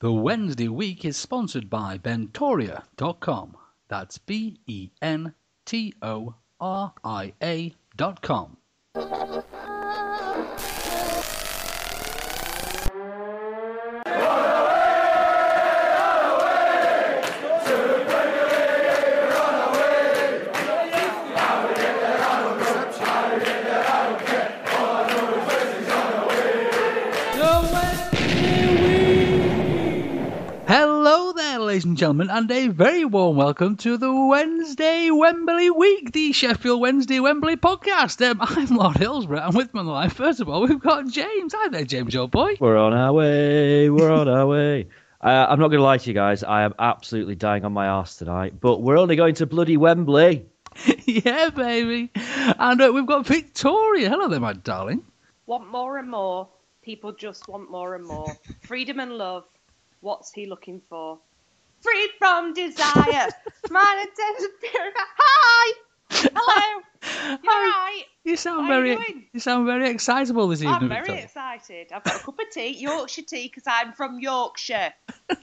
The Wednesday week is sponsored by Bentoria.com. That's B E N T O R I A.com. ladies and gentlemen, and a very warm welcome to the Wednesday Wembley Week, the Sheffield Wednesday Wembley podcast. Um, I'm Lord Hillsborough, and with me on the line, first of all, we've got James. Hi there, James, old boy. We're on our way. We're on our way. Uh, I'm not going to lie to you guys. I am absolutely dying on my arse tonight. But we're only going to bloody Wembley. yeah, baby. And uh, we've got Victoria. Hello there, my darling. want more and more. People just want more and more. Freedom and love. What's he looking for? Freed from desire. Mind intense pure. Hi. Hello. You're right. You sound How very, doing? you sound very excitable this evening, I'm very Victoria. excited. I've got a cup of tea, Yorkshire tea, because I'm from Yorkshire.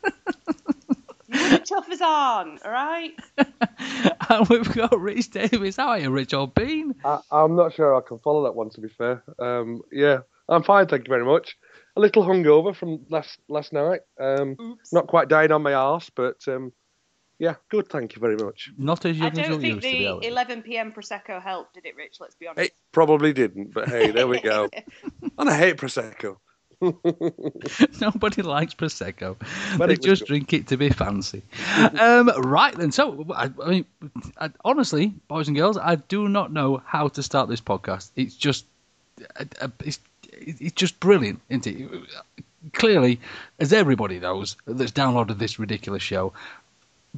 you tough as on, all right? and we've got Rich Davis. How are you, Rich old bean? I, I'm not sure I can follow that one. To be fair, um, yeah, I'm fine. Thank you very much. A little hungover from last last night. Um, Oops. not quite dying on my arse, but um, yeah, good. Thank you very much. Not as you I young as don't think used to be. the 11 p.m. prosecco helped, did it, Rich? Let's be honest. It probably didn't, but hey, there we go. and I hate prosecco. Nobody likes prosecco. But they just good. drink it to be fancy. um, right then. So, I, I mean, I, honestly, boys and girls, I do not know how to start this podcast. It's just, uh, uh, it's, it's just brilliant, isn't it? Clearly, as everybody knows that's downloaded this ridiculous show,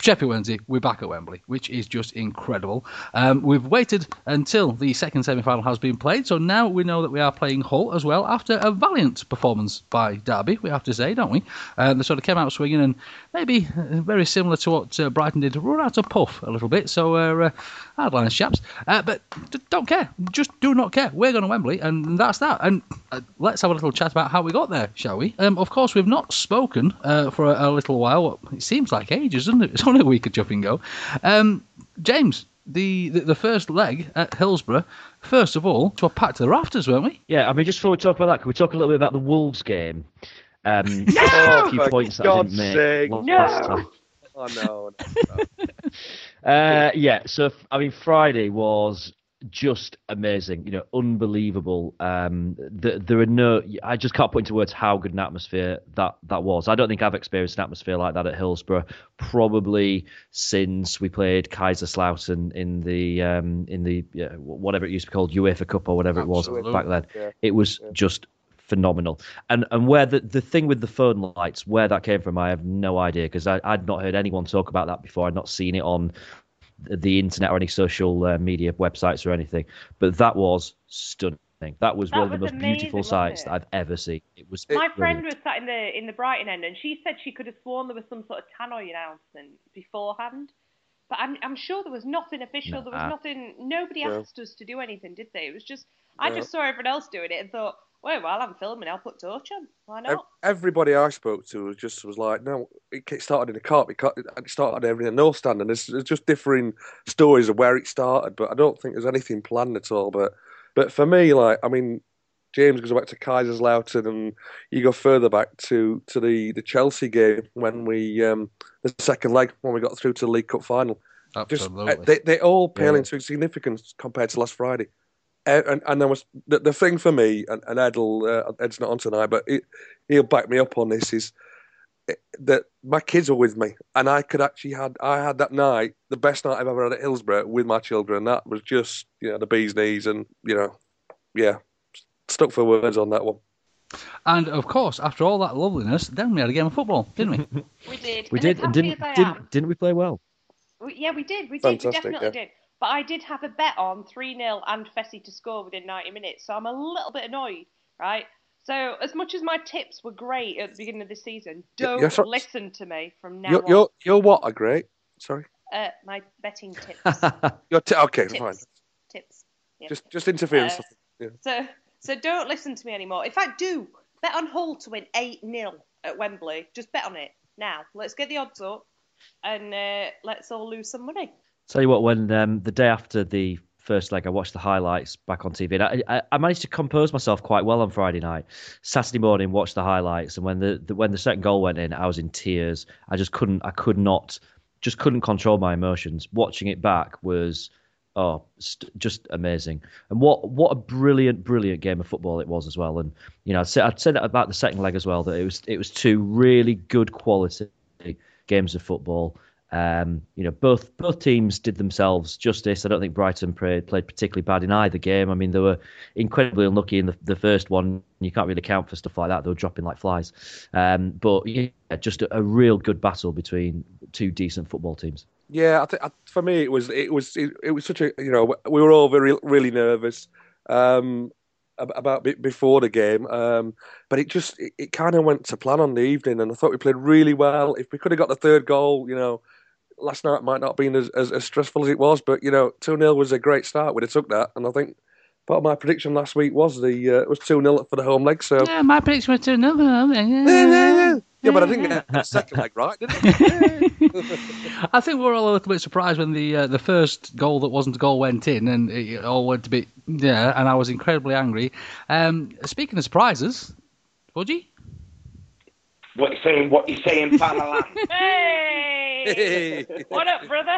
Sheffield Wednesday, we're back at Wembley, which is just incredible. Um, we've waited until the second semi final has been played, so now we know that we are playing Hull as well after a valiant performance by Derby, we have to say, don't we? Uh, they sort of came out swinging and maybe uh, very similar to what uh, Brighton did, run out of puff a little bit, so uh, uh, hard lines, chaps. Uh, but d- don't care, just do not care. We're going to Wembley, and that's that. And uh, let's have a little chat about how we got there, shall we? Um, of course, we've not spoken uh, for a, a little while. It seems like ages, doesn't it? It's only a week of jumping go. Um, James, the, the the first leg at Hillsborough. First of all, we were packed to the rafters, weren't we? Yeah, I mean, just before we talk about that, can we talk a little bit about the Wolves game? Um, Oh, a few for points that God's I didn't sake, make no! last time. Oh no. no. Uh, yeah, so I mean, Friday was just amazing. You know, unbelievable. Um, the, there are no. I just can't put into words how good an atmosphere that that was. I don't think I've experienced an atmosphere like that at Hillsborough probably since we played Kaiserslautern in the um, in the yeah, whatever it used to be called UEFA Cup or whatever Absolutely. it was back then. Yeah. It was just phenomenal. And and where the the thing with the phone lights, where that came from, I have no idea because I'd not heard anyone talk about that before. I'd not seen it on the internet or any social uh, media websites or anything. But that was stunning. That was That one of the most amazing, beautiful sights that I've ever seen. It was My brilliant. friend was sat in the in the Brighton end, and she said she could have sworn there was some sort of tannoy announcement beforehand. But I'm, I'm sure there was nothing official. There was nothing. Nobody No. asked us to do anything, did they? It was just I No. just saw everyone else doing it and thought, well, while I'm filming, I'll put torch on. Why not? Everybody I spoke to just was like, no, it it started in a cart. It started over in a north stand, and there's, there's just differing stories of where it started. But I don't think there's anything planned at all. But but for me, like, I mean, James goes back to Kaiserslautern, and you go further back to to the, the Chelsea game when we um, the second leg when we got through to the League Cup final. Just uh, Absolutely. they they all pale Yeah. into significance compared to last Friday. Uh, and and there was the, the thing for me, and, and Ed'll uh, Ed's not on tonight, but he, he'll back me up on this. Is eh, that my kids were with me, and I could actually had I had that night the best night I've ever had at Hillsborough with my children. That was just you know the bee's knees, and you know, yeah, stuck for words on that one. And of course, after all that loveliness, then we had a game of football, didn't we? We did. We and did, and didn't as I didn't, didn't we play well? We, yeah, we did. We did. Fantastic, we definitely yeah. did. But I did have a bet on 3 0 and Fessy to score within 90 minutes, so I'm a little bit annoyed, right? So, as much as my tips were great at the beginning of the season, don't yeah, so- listen to me from now You're on. you're you're what are great. Sorry, Uh, my betting tips. you're t- okay, tips. fine. Tips. Yeah. Just just interference. Uh, yeah. So, so don't listen to me anymore. In fact, do bet on Hull to win 8 0 at Wembley. Just bet on it now. Let's get the odds up and uh, let's all lose some money. Tell you what, when um, the day after the first leg, I watched the highlights back on TV. And I, I, I managed to compose myself quite well on Friday night. Saturday morning, watched the highlights, and when the, the when the second goal went in, I was in tears. I just couldn't, I could not, just couldn't control my emotions. Watching it back was, oh, st- just amazing. And what what a brilliant, brilliant game of football it was as well. And you know, I'd say I'd say that about the second leg as well. That it was it was two really good quality games of football. Um, you know, both both teams did themselves justice. I don't think Brighton played, played particularly bad in either game. I mean, they were incredibly unlucky in the, the first one. You can't really count for stuff like that. They were dropping like flies. Um, but yeah, just a, a real good battle between two decent football teams. Yeah, I for me it was it was it, it was such a you know we were all very really nervous um, about be- before the game, um, but it just it, it kind of went to plan on the evening, and I thought we played really well. If we could have got the third goal, you know, last night might not have been as, as, as stressful as it was, but you know, two 0 was a great start. We'd have took that, and I think part of my prediction last week was the uh, was two 0 for the home leg. So Yeah, my prediction was two another. yeah, but I didn't get the second leg right, did I? I think we were all a little bit surprised when the uh, the first goal that wasn't a goal went in, and it all went a bit yeah, and I was incredibly angry. Um, speaking of surprises, Fudgy, What you saying? What you saying, Panalan? Hey! what up, brother?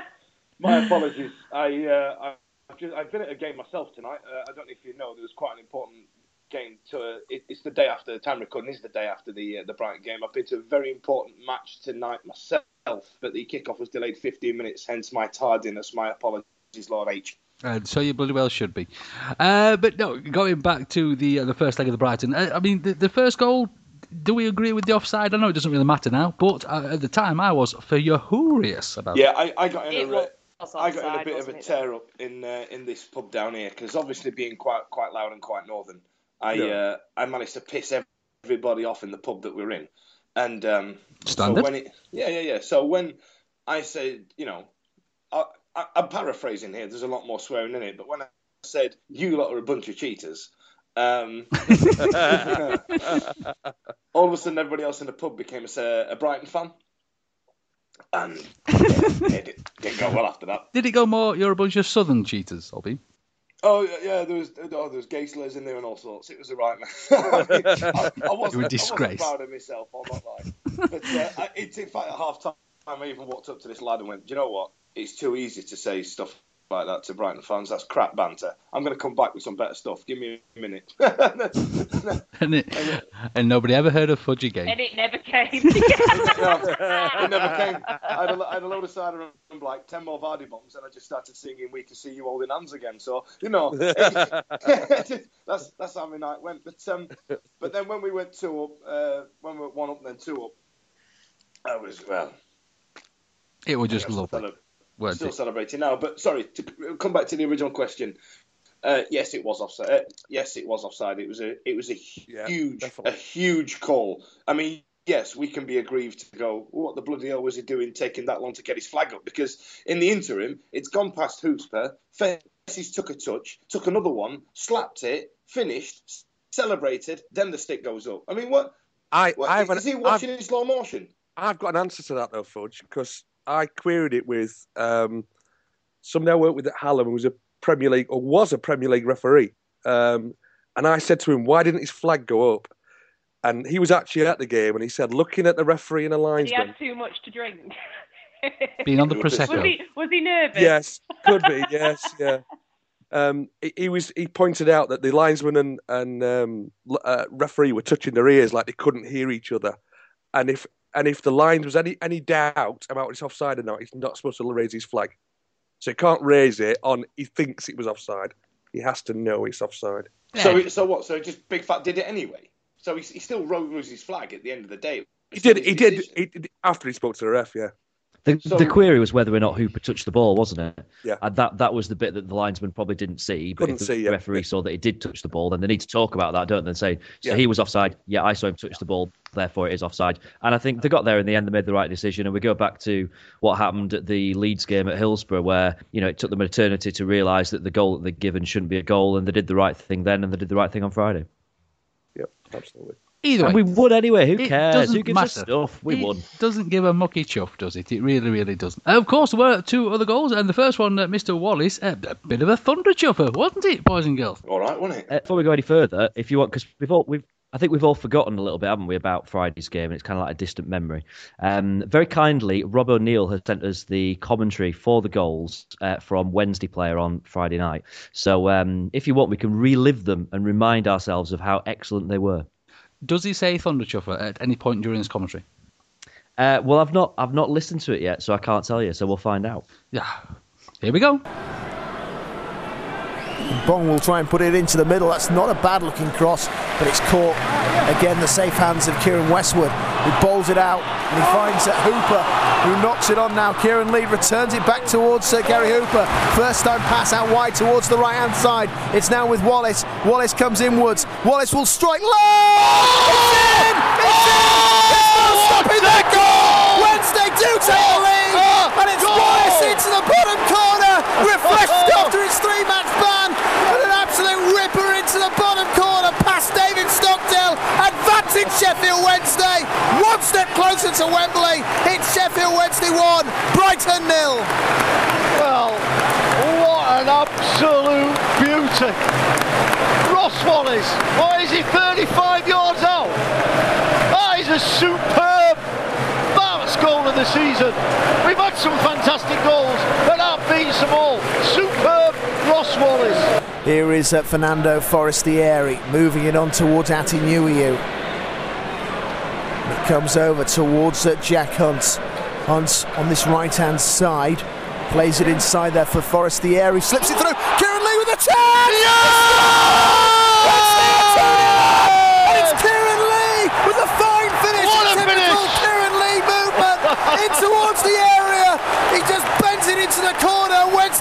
My apologies. I, uh, I I've, just, I've been at a game myself tonight. Uh, I don't know if you know, there was quite an important game. To uh, it, it's the day after the time recording. Is the day after the uh, the Brighton game. I've been to a very important match tonight myself, but the kickoff was delayed 15 minutes. Hence my tardiness. My apologies, Lord H. uh, so you bloody well should be. Uh, but no, going back to the uh, the first leg of the Brighton. Uh, I mean, the, the first goal. Do we agree with the offside? I know it doesn't really matter now, but uh, at the time I was furious about Yeah, I, I got in It a. was I got in a bit of a tear up in uh, in this pub down here because obviously being quite quite loud and quite northern, I Yeah. uh, I managed to piss everybody off in the pub that we're in, and um, Standard. So when it, yeah, yeah, yeah. So when I said, you know, I, I, I'm paraphrasing here. There's a lot more swearing in it, but when I said you lot are a bunch of cheaters. Um, all of a sudden, everybody else in the pub became a, a Brighton fan, and yeah, it did- didn't go well after that. Did it go more? You're a bunch of southern cheaters, Olby. Oh yeah, yeah, there was oh, there was gay slurs in there and all sorts. It was a right man. I, I, I wasn't, You were I wasn't proud of myself. I'll not lie. But uh, I, it's in fact at half time. I even walked up to this lad and went, "Do you know what? It's too easy to say stuff like that to Brighton fans. That's crap banter. I'm going to come back with some better stuff. Give me a minute." And, it, and nobody ever heard of Fudgy Game. And it never came. No, it never came. I had, a, I had a load of cider and like ten more Vardy bombs, and I just started singing "We Can See You Holding Hands" again. So you know, that's that's how my night went. But um, but then when we went two up, uh, when we were one up, and then two up, I was well. It was just still lovely. Cele- weren't Still it? celebrating now, but sorry to come back to the original question. Uh, yes, it was offside. Uh, yes, it was offside. It was a it was a huge definitely. a huge call. I mean, yes, we can be aggrieved to go, what the bloody hell was he doing taking that long to get his flag up? Because in the interim, it's gone past Hooper. Faces took a touch, took another one, slapped it, finished, celebrated, then the stick goes up. I mean, what? I, what I've is he watching in slow motion? I've got an answer to that though, Fudge, because I queried it with um, somebody I worked with at Hallam who was a Premier League or was a Premier League referee. Um, and I said to him, why didn't his flag go up? And he was actually at the game and he said, looking at the referee and the He had too much to drink. Being on the Was he, was he nervous? Yes, could be. yes, yeah. Um, he, he was. He pointed out that the linesman and and um, uh, referee were touching their ears like they couldn't hear each other, and if and if the line was any any doubt about it's offside or not, he's not supposed to raise his flag. So he can't raise it on. He thinks it was offside. He has to know it's offside. So, so what? So just Big Fat did it anyway. So he, he still rose his flag at the end of the day. He did. He did. He did after he spoke to the ref. Yeah. The, So- the query was whether or not Hooper touched the ball, wasn't it? Yeah. And that that was the bit that the linesman probably didn't see. But Couldn't if the see, yeah. referee saw that he did touch the ball, then they need to talk about that, don't they? And say, so Yeah. he was offside. Yeah, I saw him touch the ball. Therefore, it is offside. And I think they got there in the end. They made the right decision. And we go back to what happened at the Leeds game at Hillsborough, where you know it took them an eternity to realise that the goal that they'd given shouldn't be a goal, and they did the right thing then, and they did the right thing on Friday. Yep. Absolutely. Either way, And we won anyway. Who it cares? doesn't Who gives matter. a stuff? We it won. doesn't give a mucky chuff, does it? It really, really doesn't. And of course, there were two other goals, and the first one, uh, Mr. Wallace, uh, a bit of a thunder chuffer, wasn't it, boys and girls? All right, wasn't it? Uh, before we go any further, if you want, because we've all we've I think we've all forgotten a little bit, haven't we, about Friday's game, and it's kind of like a distant memory. Um, very kindly, Rob O'Neill has sent us the commentary for the goals uh, from Wednesday player on Friday night. So um, if you want, we can relive them and remind ourselves of how excellent they were. Does he say thunder chuffer at any point during his commentary? Uh, well, I've not I've not listened to it yet, so I can't tell you. So we'll find out. Yeah. Here we go. Bong will try and put it into the middle. That's not a bad looking cross, but it's caught again the safe hands of Keiren Westwood. He bowls it out and he finds uh, Hooper, who knocks it on now. Kieran Lee returns it back towards uh, Gary Hooper. First time pass out wide towards the right hand side. It's now with Wallace. Wallace comes inwards. Wallace will strike low. It's in! It's in! There's no stopping that goal! Wednesday do take the lead, and it's Wallace into the bottom Sheffield Wednesday, one step closer to Wembley. It's Sheffield Wednesday one, Brighton nil. Well, what an absolute beauty. Ross Wallace, what is he, 35 yards out? That is a superb, marvellous goal of the season. We've had some fantastic goals, but that beats them all. Superb Ross Wallace. Here is uh, Fernando Forestieri moving it on towards Nuhiu. Comes over towards uh, Jack Hunt. Hunt on this right hand side. Plays it inside there for Forestieri. Slips it through. Kieran Lee with a chance! And it's Kieran Lee with a fine finish. What a typical finish! Kieran Lee movement in towards the area. He just bends it into the corner.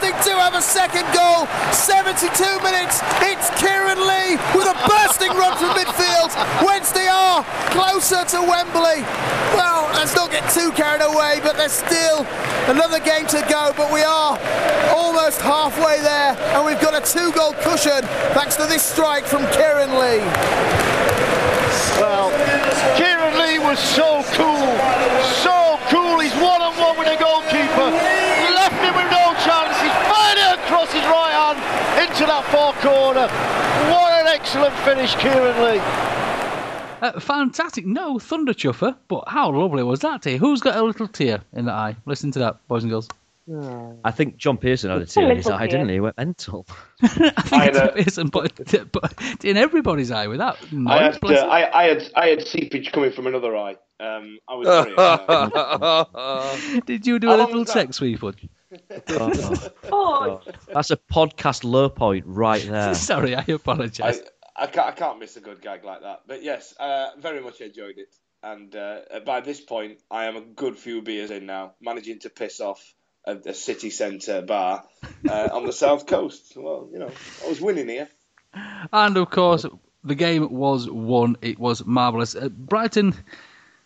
Wednesday do have a second goal. 72 minutes. It's Kieran Lee with a bursting run from midfield. Wednesday are closer to Wembley. Well, let's not get too carried away, but there's still another game to go. But we are almost halfway there, and we've got a two-goal cushion thanks to this strike from Kieran Lee. Well, Kieran Lee was so cool, so cool. He's one on one with the goalkeeper. Left him with no chance. He's fired it across his right hand into that far corner. What an excellent finish, Kieran Lee. Uh, fantastic. No thunder chuffer, but how lovely was that tear? Who's got a little tear in the eye? Listen to that, boys and girls. I think John Pearson had a It's a tear in his little eye, tear. didn't he? He went mental. I think I had a a- Pearson, but, but in everybody's eye with that. I had, uh. I, I had I had seepage coming from another eye. Um, I was very uh, Did you do How a little was that? sex sweep? Oh, Oh, that's a podcast low point right there. Sorry, I apologise. I, I, can't, I can't miss a good gag like that. But yes, uh, very much enjoyed it. And uh, by this point, I am a good few beers in now, managing to piss off a, a city centre bar uh, on the south coast. Well, you know, I was winning here. And of course, the game was won. It was marvellous. Uh, Brighton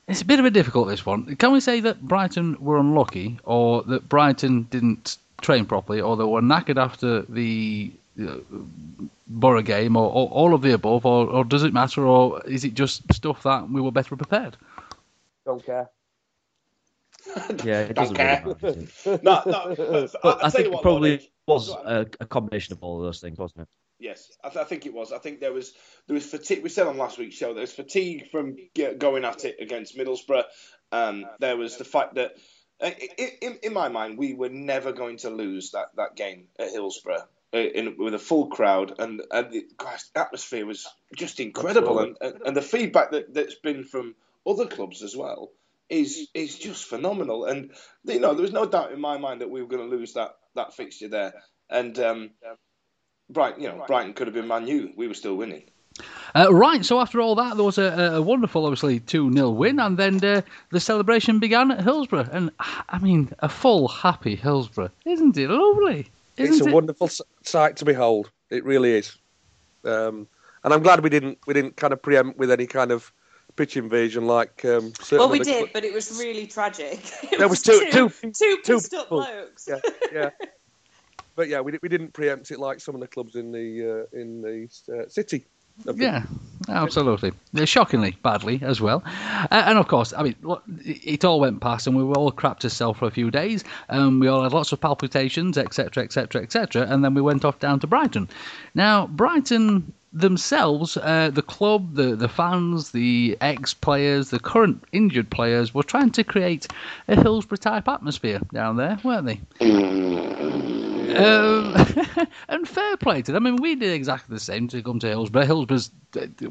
It's a bit of a difficult this one. Can we say that Brighton were unlucky, or that Brighton didn't train properly, or they were knackered after the uh, Borough game, or, or all of the above, or, or does it matter, or is it just stuff that we were better prepared? Don't care. Yeah, it doesn't care. really matter. no, no. But, But I, I think it what, probably Lord, was a, a combination of all of those things, wasn't it? Yes, I, th- I think it was. I think there was there was fatigue. We said on last week's show there was fatigue from g- going at it against Middlesbrough. Um, there was the fact that, uh, in, in my mind, we were never going to lose that, that game at Hillsborough uh, in, with a full crowd, and and the gosh, atmosphere was just incredible, and, and and the feedback that that's been from other clubs as well is is just phenomenal. And you know, there was no doubt in my mind that we were going to lose that that fixture there, and. Um, Brighton, you know, Brighton could have been Man U. We were still winning. Uh, right, so after all that, there was a, a wonderful, obviously, 2 0 win, and then uh, the celebration began at Hillsborough. And, I mean, a full, happy Hillsborough. Isn't it lovely? Isn't it's a it? wonderful sight to behold. It really is. Um, and I'm glad we didn't we didn't kind of preempt with any kind of pitch invasion like. Um, certain Well, we did, cl- but it was really tragic. It There was two- two, two- two two pissed up blokes. Yeah, yeah. but yeah, we, we didn't preempt it like some of the clubs in the uh, in the uh, city. Yeah, absolutely. Shockingly badly as well. Uh, and of course, I mean, it it all went past and we were all crapped ourselves for a few days. Um, we all had lots of palpitations, etc., etc., etc. And then we went off down to Brighton. Now, Brighton themselves, uh, the club, the, the fans, the ex players, the current injured players were trying to create a Hillsborough type atmosphere down there, weren't they? Um, and fair play to them. I mean, we did exactly the same to come to Hillsborough. Hillsborough's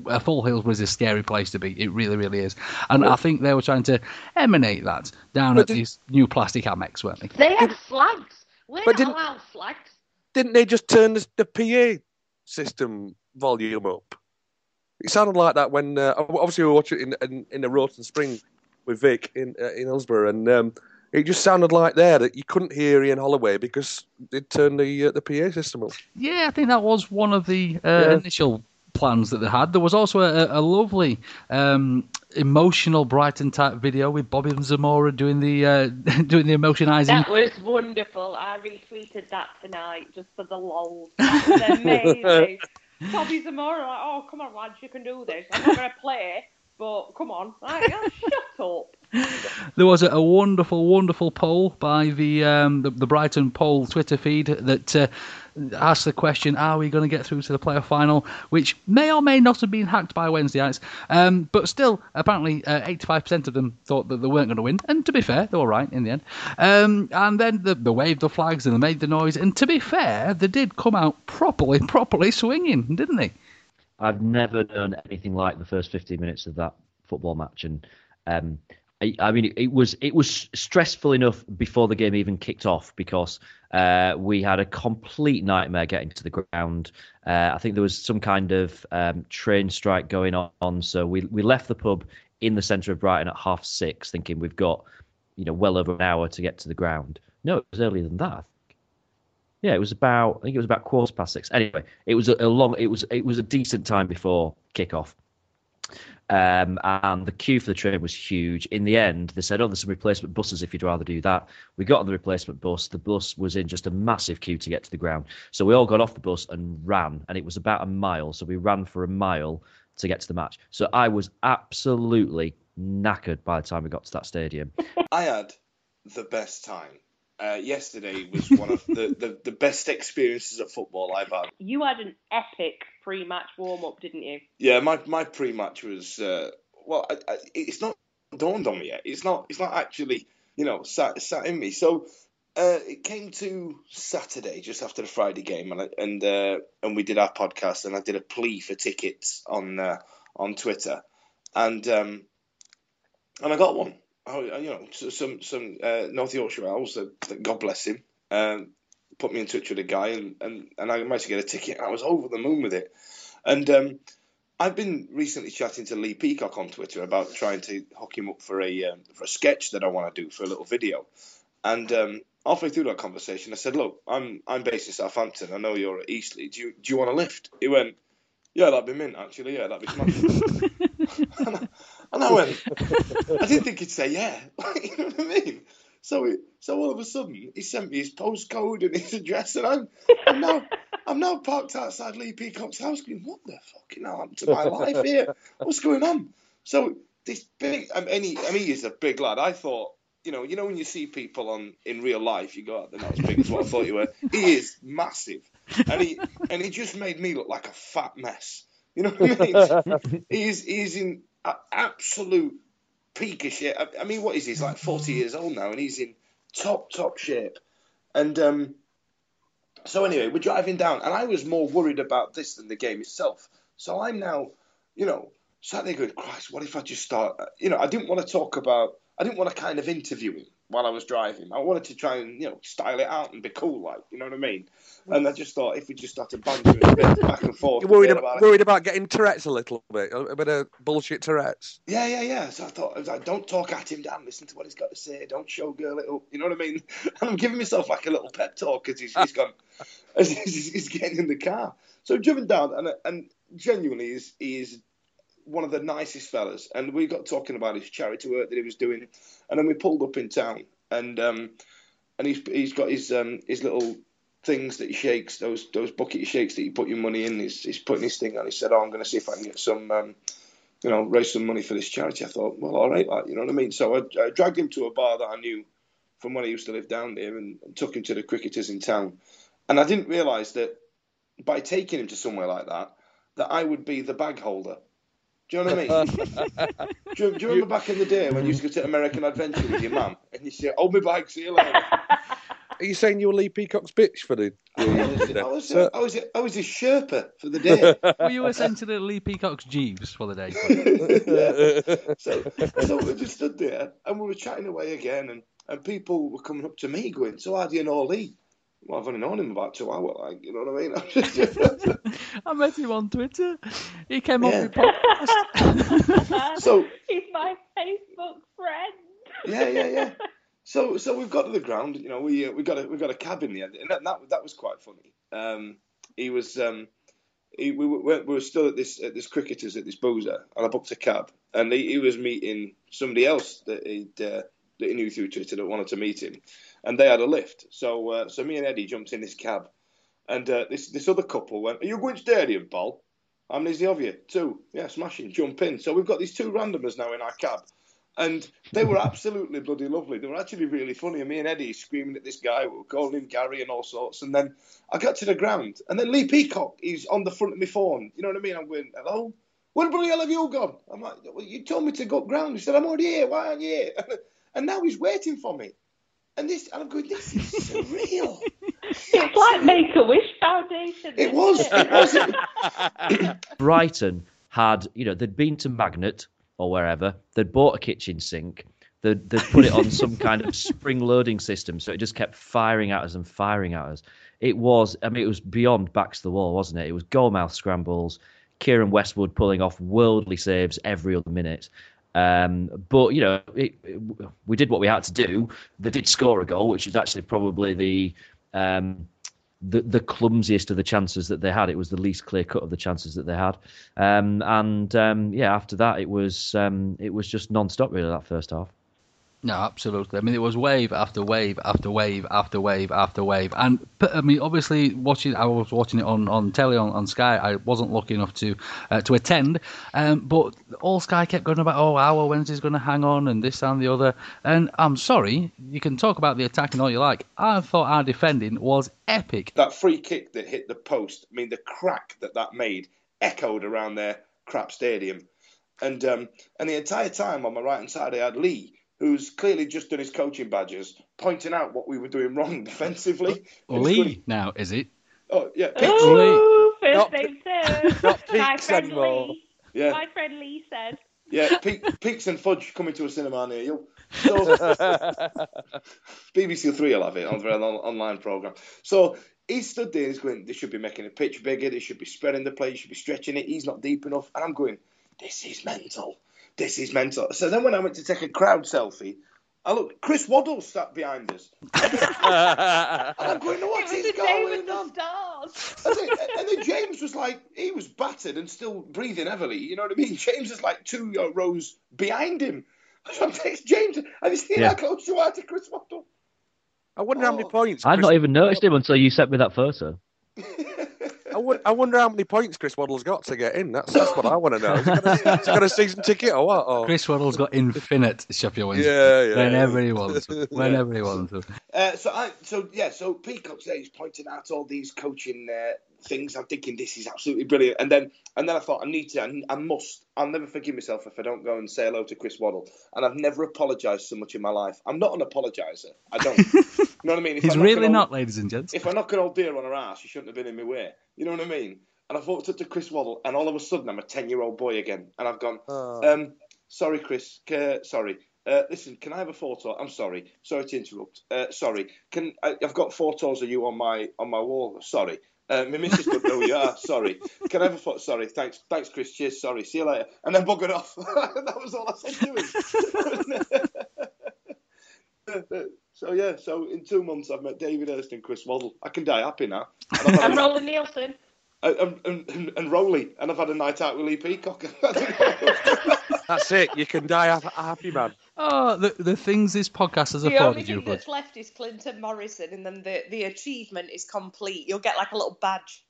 a full Hillsborough is a scary place to be. It really, really is. And I think they were trying to emanate that down at these new plastic Amex, weren't they? They had flags. We're But not didn't- allowed flags. Didn't they just turn the, the PA system volume up? It sounded like that when uh, obviously we were watching in in, in the Rawson Spring with Vic in uh, in Hillsborough, and um, it just sounded like there that you couldn't hear Ian Holloway because they'd turned the uh, the PA system up. Yeah, I think that was one of the uh, Yeah. initial plans that they had. There was also a, a lovely um, emotional Brighton type video with Bobby and Zamora doing the uh, doing the emotionizing. That was wonderful. I retweeted that tonight just for the lol. That was amazing. Bobby Zamora, like, oh, come on, lads, you can do this. I'm not going to play, but come on. Like, oh, shut up. There was a, a wonderful, wonderful poll by the um, the, the Brighton poll Twitter feed that uh, asked the question: Are we going to get through to the playoff final? Which may or may not have been hacked by Wednesday nights, um, but still, apparently, eighty-five percent of them thought that they weren't going to win. And to be fair, they were right in the end. Um, and then they, waved the flags and they made the noise. And to be fair, they did come out properly, properly swinging, didn't they? I've never known anything like the first 15 minutes of that football match, and um, I, I mean, it, was it was stressful enough before the game even kicked off because uh, we had a complete nightmare getting to the ground. Uh, I think there was some kind of um, train strike going on, so we we left the pub in the centre of Brighton at half six, thinking we've got you know well over an hour to get to the ground. No, it was earlier than that. Yeah, it was about I think it was about quarter past six. Anyway, it was a, a long it was it was a decent time before kickoff. Um, and the queue for the train was huge. In the end, they said, "Oh, there's some replacement buses if you'd rather do that." We got on the replacement bus. The bus was in just a massive queue to get to the ground, so we all got off the bus and ran. And it was about a mile, so we ran for a mile to get to the match. So I was absolutely knackered by the time we got to that stadium. I had the best time. Uh, yesterday was one of the, the, the best experiences at football I've had. You had an epic pre-match warm-up, didn't you? Yeah, my my pre-match was uh, well. I, I, it's not dawned on me yet. It's not. It's not actually you know sat sat in me. So uh, it came to Saturday just after the Friday game, and I, and uh, and we did our podcast, and I did a plea for tickets on uh, on Twitter, and um, and I got one. I, you know, some some uh, North Yorkshire Owls, that God bless him, um, put me in touch with a guy, and, and, and I managed to get a ticket. I was over the moon with it, and um, I've been recently chatting to Lee Peacock on Twitter about trying to hook him up for a um, for a sketch that I want to do for a little video. And um, halfway through that conversation, I said, "Look, I'm I'm based in Southampton. I know you're at Eastleigh. Do you do you want a lift?" He went, "Yeah, that'd be mint actually. Yeah, that'd be smashing." And I went, I didn't think he'd say yeah. you know what I mean? So, he, so all of a sudden, he sent me his postcode and his address, and I'm, I'm now, I'm now parked outside Lee Peacock's house, going, "What the fucking hell happened to my life here? What's going on?" So this big, I mean, he, I mean, he's a big lad. I thought, you know, you know when you see people on in real life, you go, oh, "They're not as big as what I thought you were." He is massive, and he and he just made me look like a fat mess. You know what I mean? he's he's in absolute peak of shape. I, I mean, what is he? He's like forty years old now, and he's in top top shape. And um, so anyway, we're driving down, and I was more worried about this than the game itself. So I'm now, you know, sat there going, Christ, what if I just start? You know, I didn't want to talk about. I didn't want to kind of interview him while I was driving. I wanted to try and you know style it out and be cool, like you know what I mean. Mm. And I just thought if we just started bantering a bit back and forth, You're worried a bit about, worried about getting Tourette's a little bit, a bit of bullshit Tourette's. Yeah, yeah, yeah. So I thought, I was like, don't talk at him, Dan. Listen to what he's got to say. Don't showgirl it up. You know what I mean? And I'm giving myself like a little pep talk because he's, he's gone, as he's, he's getting in the car. So I've driven down, and and genuinely, he's, he's one of the nicest fellas. And we got talking about his charity work that he was doing, and then we pulled up in town, and um, and he's he's got his um his little things that he shakes, those those bucket shakes that you put your money in. He's, he's putting his thing on. He said, "Oh, I'm going to see if I can get some." Um, you know, raise some money for this charity. I thought, well, all right, like, you know what I mean. So I, I dragged him to a bar that I knew from when I used to live down there, and, and took him to the cricketers in town. And I didn't realise that by taking him to somewhere like that, that I would be the bag holder. Do you know what I mean? do, you, do you remember back in the day when you used to go to American Adventure with your mum and you say, "Hold me bag, see you later." Are you saying you were Lee Peacock's bitch for the? I was, I was, So- I was, I was his Sherpa for the day. Were you essentially Lee Peacock's Jeeves for the day? yeah. So, so we just stood there and we were chatting away again, and, and people were coming up to me going, "So how do you know Lee?" Well, I've only known him about two hours, like you know what I mean. I met him on Twitter. He came Yeah. on the podcast. so He's my Facebook friend. yeah, yeah, yeah. So, so we've got to the ground. You know, we uh, we got a we got a cab in the end, and that that, that was quite funny. Um, he was um, he, we were we were still at this at this cricketers at this boozer, and I booked a cab, and he, he was meeting somebody else that he uh, that he knew through Twitter that wanted to meet him, and they had a lift. So, uh, so me and Eddie jumped in this cab, and uh, this this other couple went, "Are you going stadium, Paul?" How many is the of you? Two. Yeah, smashing. Jump in. So we've got these two randomers now in our cab. And they were absolutely bloody lovely. They were actually really funny. And me and Eddie screaming at this guy, we were calling him Gary and all sorts. And then I got to the ground. And then Lee Peacock, he's on the front of my phone. You know what I mean? I'm going, hello? Where the bloody hell have you gone? I'm like, well, you told me to go up ground. He said, I'm already here. Why aren't you here? And now he's waiting for me. And this, and I'm going, this is surreal. It's like Make a Wish Foundation. It was. It was. Brighton had, you know, they'd been to Magnet or wherever, they'd bought a kitchen sink, they'd, they'd put it on some kind of spring loading system, so it just kept firing at us and firing at us. It was, I mean, it was beyond backs to the wall, wasn't it? It was goal mouth scrambles, Keiren Westwood pulling off worldly saves every other minute. Um, but you know, it, it- we did what we had to do. They did score a goal, which is actually probably the um, the, the clumsiest of the chances that they had. It was the least clear cut of the chances that they had. Um, and um, yeah, after that, it was um, it was just non-stop really that first half. No, absolutely. I mean, it was wave after wave after wave after wave after wave, and I mean, obviously, watching. I was watching it on on telly on, on Sky. I wasn't lucky enough to uh, to attend, um, but all Sky kept going about, oh, our Wednesday's going to hang on, and this and the other. And I'm sorry, you can talk about the attacking all you like. I thought our defending was epic. that free kick that hit the post, I mean, the crack that that made echoed around their crap stadium. And um, and the entire time on my right hand side, I had Lee, who's clearly just done his coaching badges, pointing out what we were doing wrong defensively. And he's Lee, now is it? Oh, yeah. Peaks. Ooh, first Not- name served. not My Peaks friend anymore. Lee. Yeah. My friend Lee said. Yeah, Pe- Peaks and Fudge coming to a cinema near you. So, BBC Three will have it on their on- online program. So he stood there, he's going, they should be making the pitch bigger, they should be spreading the play, they should be stretching it. He's not deep enough. And I'm going, this is mental. This is mental. So then when I went to take a crowd selfie, I looked, Chris Waddle sat behind us. and I'm going, what it was is the day with going the on? stars. And then, and then James was like, he was battered and still breathing heavily. You know what I mean? James is like two uh, rows behind him. So I text James, have you seen Yeah. how close you are to Chris Waddle? I wonder how many points. I've Chris- not even noticed him until you sent me that photo. I, wonder how many points Chris Waddle's got to get in. That's, that's what I want to know. Has he, got a, has he got a season ticket or what? Or... Chris Waddle's got infinite Sheffield Wednesday. Yeah, yeah, Whenever yeah. he wants to. Whenever he wants to. Uh, so I, so yeah, so Peacock today is pointing out all these coaching uh, things. I'm thinking this is absolutely brilliant, and then and then I thought I need to, I, I must. I'll never forgive myself if I don't go and say hello to Chris Waddle. And I've never apologised so much in my life. I'm not an apologiser. I don't. you know what I mean? If He's I really not, old- ladies and gents. If I knock an old deer on her ass, she shouldn't have been in my way. You know what I mean? And I've walked up to Chris Waddle, and all of a sudden I'm a ten-year-old boy again, and I've gone, Oh. um, sorry, Chris, uh, sorry. Uh, listen, can I have a photo? I'm sorry. Sorry to interrupt. Uh, sorry. Can I, I've got photos of you on my on my wall. Sorry. Uh, my missus don't know you are. Sorry. Can I have a photo? Sorry. Thanks. Thanks, Chris. Cheers. Sorry. See you later. And then buggered off. that was all I said to him. so yeah. So in two months, I've met David Hirst and Chris Waddle. I can die happy now. And And Roland Nilsson. and, and, and, and Rowley, and I've had a night out with Lee Peacock. That's it. You can die a a happy man. Oh, the, the things this podcast has The only afforded you, thing that's left is Clinton Morrison, and then the, the achievement is complete. You'll get like a little badge.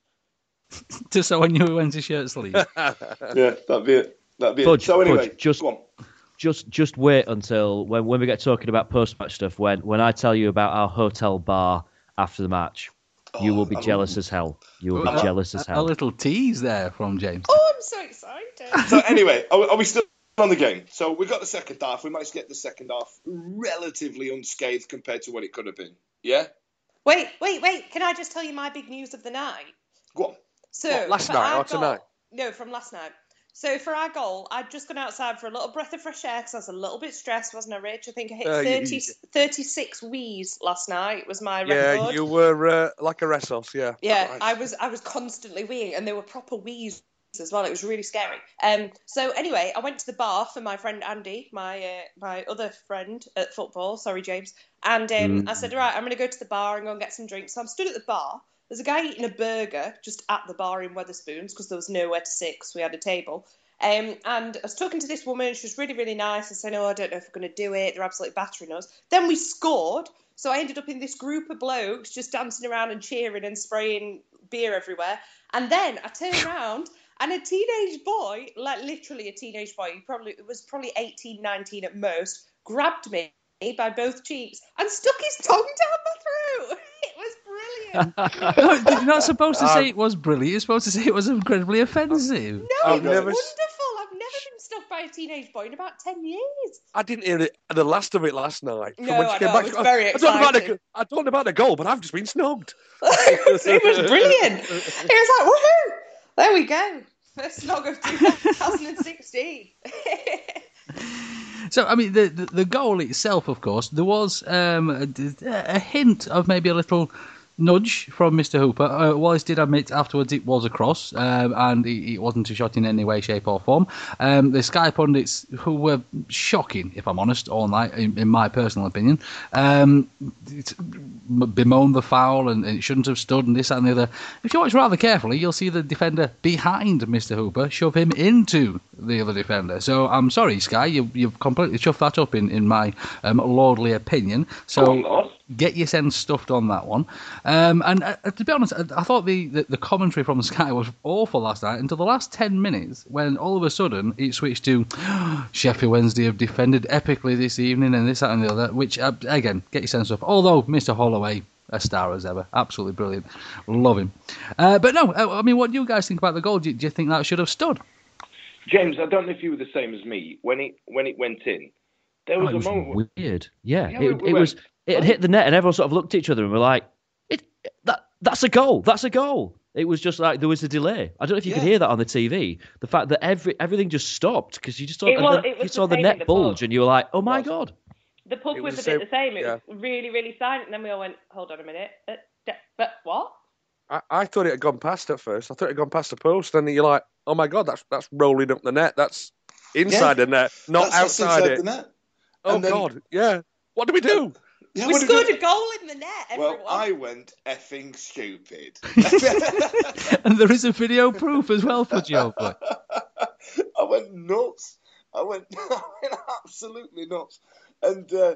Just so I knew when's his shirt sleeve. yeah, that'd be it. That'd be Fudge, it. So anyway, Fudge, just, go on. just, just wait until when, when we get talking about post-match stuff. When, when I tell you about our hotel bar after the match, you will be Oh, jealous as hell. You will be A- jealous as hell. a little tease there from James. Oh, I'm so excited. So anyway, are, are we still on the game? So we got the second half. We managed to get the second half relatively unscathed compared to what it could have been. Yeah. wait, wait, wait. Can I just tell you my big news of the night? Go on. So What, last night our or tonight? No, from last night. So for our goal, I'd just gone outside for a little breath of fresh air because I was a little bit stressed, wasn't I, Rich? I think I hit Uh, you- 30, 36 wheeze last night was my Yeah, record. you were uh, like a wrestle, yeah. Yeah, Right. I was I was constantly weeing, and they were proper wheezes as well. It was really scary. Um, so anyway, I went to the bar for my friend Andy, my uh, my other friend at football. Sorry, James. And um, I said, right, I'm going to go to the bar and go and get some drinks. So I'm stood at the bar. There's a guy eating a burger just at the bar in Wetherspoons because there was nowhere to sit 'cause we had a table. Um, and I was talking to this woman. She was really, really nice. I said, "Oh, I don't know if we're going to do it. They're absolutely battering us." Then we scored, so I ended up in this group of blokes just dancing around and cheering and spraying beer everywhere. And then I turned around and a teenage boy, like literally a teenage boy, he probably it was probably 18, 19 at most, grabbed me by both cheeks and stuck his tongue down my throat. It was brilliant. no, you're not supposed to Um, say it was brilliant. You're supposed to say it was incredibly offensive. No, I've it was never wonderful. s- I've never been stuck by a teenage boy in about 10 years. I didn't hear it, the last of it last night. No, when I came know, back. it was very I, I don't about the, exciting. I don't know about the goal, but I've just been snugged. it was brilliant. It was like, woohoo! There we go. First log of 2016. So, I mean, the, the the goal itself, of course, there was um, a, a hint of maybe a little nudge from Mr. Hooper. Uh, Wallace did admit afterwards it was a cross, um, and it, wasn't a shot in any way, shape, or form. Um, the Sky pundits, who were shocking, if I'm honest, all night, in, in my personal opinion, um, bemoaned the foul and, and it shouldn't have stood, and this, and the other. If you watch rather carefully, you'll see the defender behind Mr. Hooper shove him into the other defender. So I'm sorry, Sky, you, you've completely chuffed that up in, in my um, lordly opinion. So. Get your sense stuffed on that one. Um, and uh, to be honest, I, I thought the, the, the commentary from Sky was awful last night until the last 10 minutes when all of a sudden it switched to Sheffield Wednesday have defended epically this evening and this, that, and the other, which, uh, again, get your sense of. Although Mr. Holloway, a star as ever, absolutely brilliant. Love him. Uh, but no, uh, I mean, what do you guys think about the goal? Do you, do you think that should have stood? James, I don't know if you were the same as me when it when it went in. There Oh, was a moment. weird. Yeah, Yeah, it, we- we it was. Went, It had hit the net, and everyone sort of looked at each other and were like, "It that that's a goal. That's a goal." It was just like there was a delay. I don't know if you could hear that on the TV. The fact that every everything just stopped because you just saw, It was- then it was you the saw the same net the bulge, and you were like, "Oh my god!" The pub was, was a the bit the same. It yeah. was really, really silent, and then we all went, "Hold on a minute." D- but what? I, I thought it had gone past at first. I thought it had gone past the post, and then you're like, "Oh my god, that's that's rolling up the net. That's inside Yeah. the net, not That's- that's outside inside it." the net. Oh And then- god, yeah. What do we do? We scored a goal in the net. Everyone. Well, I went effing stupid. and there is a video proof as well, for Old Boy. I went nuts. I went, I went absolutely nuts, and uh,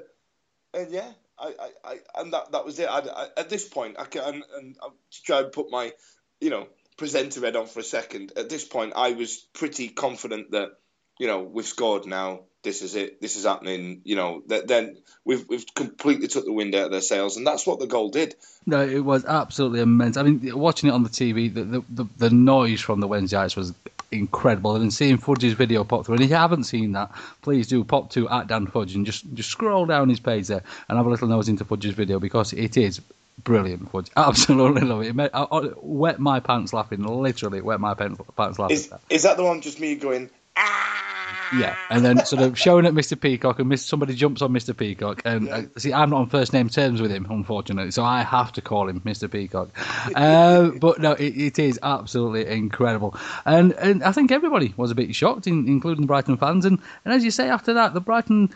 and yeah, I, I, I, and that that was it. I, I, at this point, I can and, and I'll try and put my, you know, presenter head on for a second. At this point, I was pretty confident that, you know, we've scored now. This is it. This is happening. You know, that then we've we've completely took the wind out of their sails, and that's what the goal did. No, it was absolutely immense. I mean, watching it on the TV, the the, the, the noise from the Wednesday Nights was incredible. And seeing Fudge's video pop through, and if you haven't seen that, please do pop to at Dan Fudge and just just scroll down his page there and have a little nose into Fudge's video because it is brilliant. Fudge, absolutely love it. it made, I, I wet my pants laughing, literally wet my pants, pants laughing. Is, is that the one just me going? Ah! Yeah, and then sort of showing at Mr. Peacock, and somebody jumps on Mr. Peacock, and uh, see, I'm not on first name terms with him, unfortunately, so I have to call him Mr. Peacock. Uh, but no, it, it is absolutely incredible, and and I think everybody was a bit shocked, in, including the Brighton fans, and and as you say, after that, the Brighton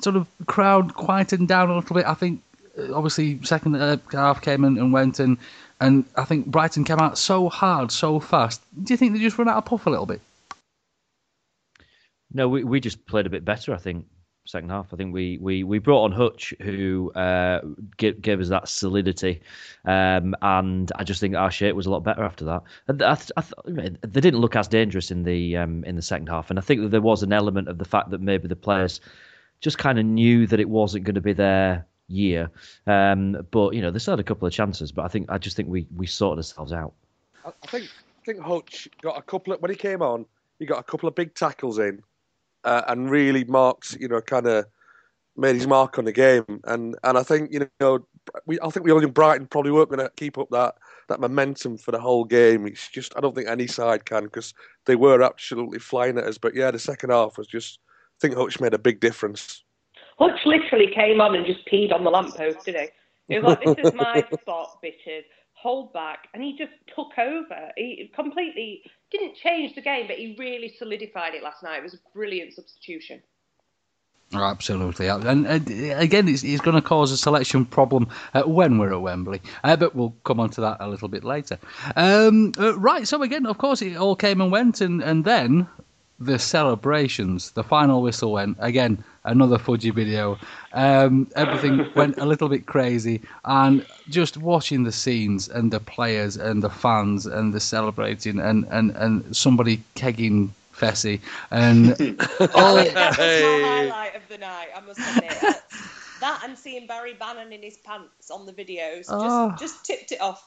sort of crowd quietened down a little bit. I think uh, obviously second uh, half came and, and went, and and I think Brighton came out so hard, so fast. Do you think they just run out of puff a little bit? No, we, we just played a bit better, I think, second half. I think we, we, we brought on Hutch, who uh, gave, gave us that solidity. Um, and I just think our shape was a lot better after that. And I, I, they didn't look as dangerous in the um, in the second half. And I think that there was an element of the fact that maybe the players just kind of knew that it wasn't going to be their year. Um, but, you know, they still had a couple of chances. But I think I just think we, we sorted ourselves out. I think I think Hutch got a couple of when he came on, he got a couple of big tackles in, uh, and really marked, you know, kind of made his mark on the game. And and I think you know, we I think we only Brighton probably weren't going to keep up that that momentum for the whole game. It's just I don't think any side can because they were absolutely flying at us. But yeah, the second half was just I think Hutch made a big difference. Hutch literally came on and just peed on the lamppost, did he? He was like, "This is my spot, bitches." Hold back, and he just took over. He completely didn't change the game, but he really solidified it last night. It was a brilliant substitution. Oh, absolutely, and, and again, it's, it's, going to cause a selection problem uh, when we're at Wembley, uh, but we'll come on to that a little bit later. Um, uh, right, so again, of course, it all came and went, and, and then the celebrations. The final whistle went again. Another Fudgy video. Um, everything went a little bit crazy, and just watching the scenes and the players and the fans and the celebrating and and and somebody kegging Fessy and all. that was my highlight of the night. I must admit. That and seeing Barry Bannan in his pants on the videos just, Oh. just tipped it off.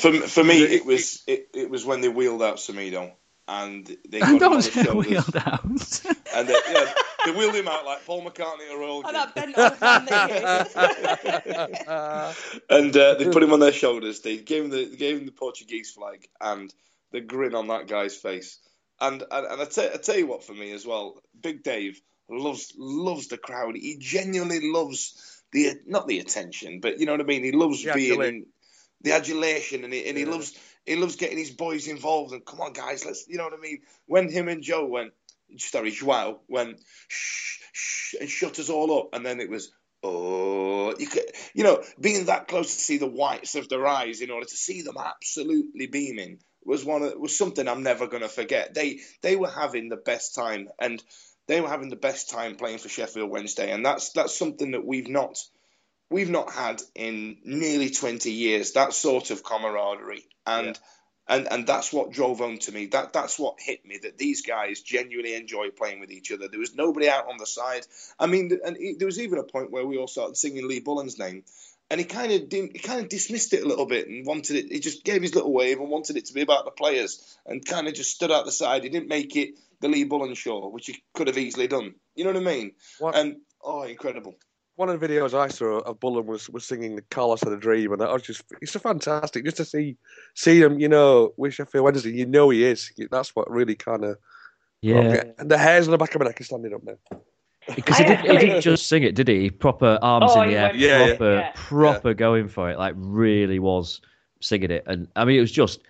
For for me, it was it, it was when they wheeled out Semedo and they got and him on those the shoulders. wheeled out. and they, yeah, they wheeled him out like Paul McCartney or Earl And that bent over and uh, they put him on their shoulders. They gave him the gave him the Portuguese flag and the grin on that guy's face. And and, and I, tell, tell you what, for me as well, Big Dave loves loves the crowd. He genuinely loves the not the attention, but you know what I mean. He loves The being adulation. in the adulation, and he, and he loves he loves getting his boys involved. And come on, guys, let's you know what I mean. When him and Joe went, sorry, Joao went shh shh and shut us all up, and then it was oh, you could, you know, being that close to see the whites of their eyes in order to see them absolutely beaming was one of, was something I'm never going to forget. They they were having the best time, and they were having the best time playing for Sheffield Wednesday, and that's that's something that we've not we've not had in nearly 20 years. That sort of camaraderie, and and and that's what drove home to me. That that's what hit me. That these guys genuinely enjoy playing with each other. There was nobody out on the side. I mean, and he- there was even a point where we all started singing Lee Bullen's name. And he kind of he kind of dismissed it a little bit and wanted it. He just gave his little wave and wanted it to be about the players, and kind of just stood out the side. He didn't make it the Lee Bullen show, which he could have easily done. You know what I mean? What? And oh, incredible! One of the videos I saw of Bullen was, was singing the Carlos had a dream, and I was just it's so fantastic just to see see him, you know, with Sheffield Wednesday. You know he is. That's what really kind of Yeah. And the hairs on the back of my neck are standing up now. Because he, did, he didn't just sing it, did he? Proper arms Oh, in the air, went Yeah, yeah. proper, Yeah. proper going for it. Like really was singing it, and I mean, it was just.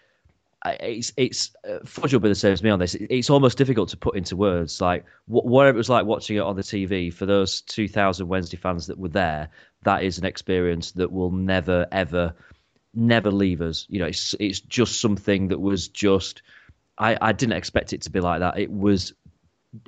It's it's uh, Fudge will be the same as me on this. It- It's almost difficult to put into words. Like wh- whatever it was like watching it on the TV for those two thousand Wednesday fans that were there. That is an experience that will never ever never leave us. You know, it's it's just something that was just. I, I didn't expect it to be like that. It was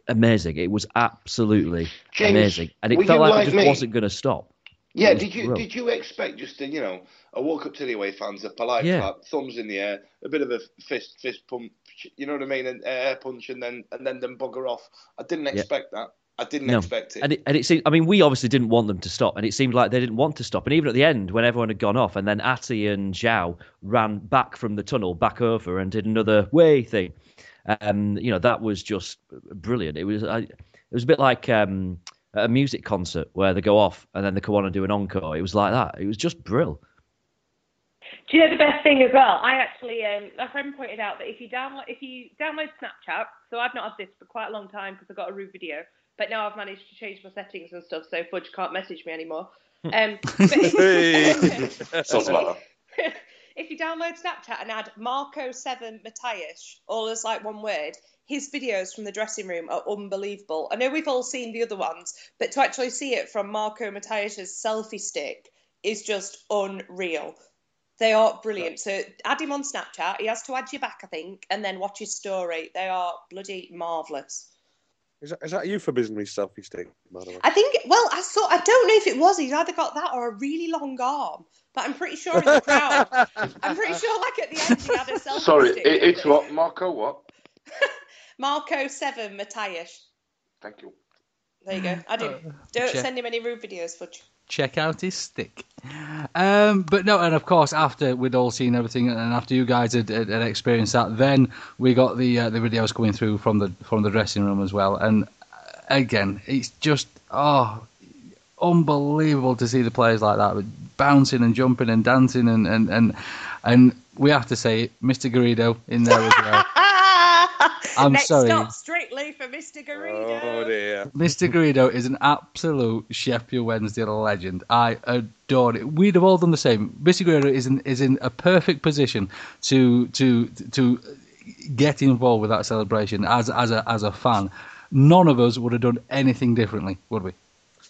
amazing. It was absolutely James, amazing, and it felt like, like it just me? wasn't going to stop. Yeah, did you did you expect just to you know a walk up to the away fans, a polite Yeah. clap, thumbs in the air, a bit of a fist fist pump, you know what I mean, an air punch, and then and then them bugger off. I didn't Yeah. expect that. I didn't No. expect it. And it, and it seemed, I mean, we obviously didn't want them to stop, and it seemed like they didn't want to stop. And even at the end, when everyone had gone off, and then Ati and Joao ran back from the tunnel back over and did another way thing, um, you know, that was just brilliant. It was, I, it was a bit like um, a music concert where they go off and then they come on and do an encore. It was like that. It was just brill. Do you know the best thing as well? I actually, um, a friend pointed out that if you download if you download Snapchat, so I've not had this for quite a long time because I got a rude video, but now I've managed to change my settings and stuff, so Fudge can't message me anymore. Um, but Something like that. if you download Snapchat and add Marco7 Matias, all as like one word, his videos from the dressing room are unbelievable. I know we've all seen the other ones, but to actually see it from Marco Matias's selfie stick is just unreal. They are brilliant. So add him on Snapchat. He has to add you back, I think, and then watch his story. They are bloody marvellous. Is that, is that a euphemism, his selfie stick, by the way? I think, well, I thought, I don't know if it was. He's either got that or a really long arm, but I'm pretty sure in the crowd, I'm pretty sure like at the end he had a selfie Sorry, stick. it, it's what Marco what? Marco Seven Matias. Thank you. There you go. I do. Don't check. send him any rude videos, Fudge. check out his stick. Um, but no, and of course, after we'd all seen everything, and after you guys had, had, had experienced that, then we got the uh, the videos coming through from the from the dressing room as well. And uh, again, it's just oh, unbelievable to see the players like that, bouncing and jumping and dancing, and and and, and we have to say, it, Mr. Garrido in there as well. I'm Next sorry. stop, strictly for Mr. Garrido. Oh dear. Mr. Garrido is an absolute Sheffield Wednesday legend. I adore it. We'd have all done the same. Mr. Garrido is in is in a perfect position to to to get involved with that celebration as as a as a fan. None of us would have done anything differently, would we?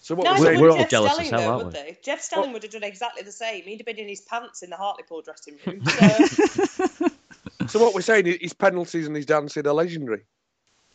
So what No, we're but saying, would Jeff Stelling, though, would they? Jeff Stelling would have done exactly the same. He'd have been in his pants in the Hartlepool dressing room. So, so what we're saying is his penalties and his dancing are legendary.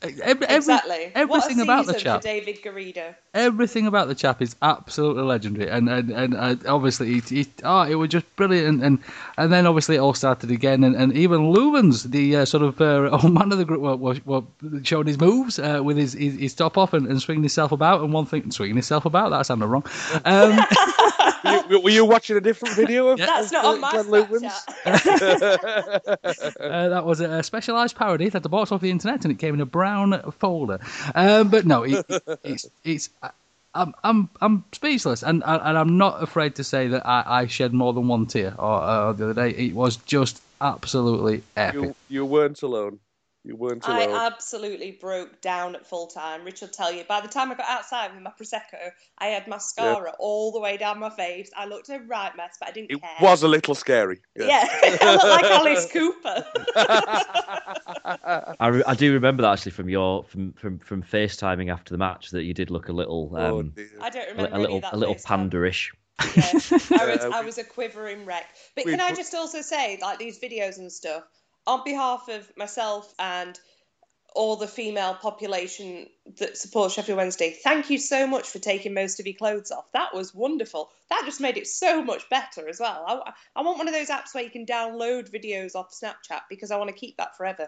Every, exactly. everything what a about the chap. for David Garrido. Everything about the chap is absolutely legendary, and and, and uh, obviously, he, he, oh, it was just brilliant, and, and and then obviously it all started again, and, and even Loovens, the uh, sort of uh, old man of the group, was, was showing his moves uh, with his, his his top off and, and swinging himself about, and one thing, swinging himself about, that sounded wrong. Um, were, you, were you watching a different video of That's not of, on my Glenn Loovens? uh, that was a specialised parody that I bought off the internet, and it came in a brown folder. Um, but no, it, it, it's it's. I'm I'm I'm speechless, and and I'm not afraid to say that I, I shed more than one tear. Or uh, the other day, it was just absolutely epic. You, you weren't alone. You weren't I absolutely broke down at full time. Rich will tell you. By the time I got outside with my prosecco, I had mascara all the way down my face. I looked a right mess, but I didn't it care. was a little scary. Yeah. Yeah, I looked like Alice Cooper. I, re- I do remember that actually from your from, from from FaceTiming after the match that you did look a little um, I don't remember a little that a little FaceTime. panderish. I was Uh, I was a quivering wreck. But we- can I just also say, like these videos and stuff, on behalf of myself and all the female population that supports Sheffield Wednesday, thank you so much for taking most of your clothes off. That was wonderful. That just made it so much better as well. I, I want one of those apps where you can download videos off Snapchat because I want to keep that forever.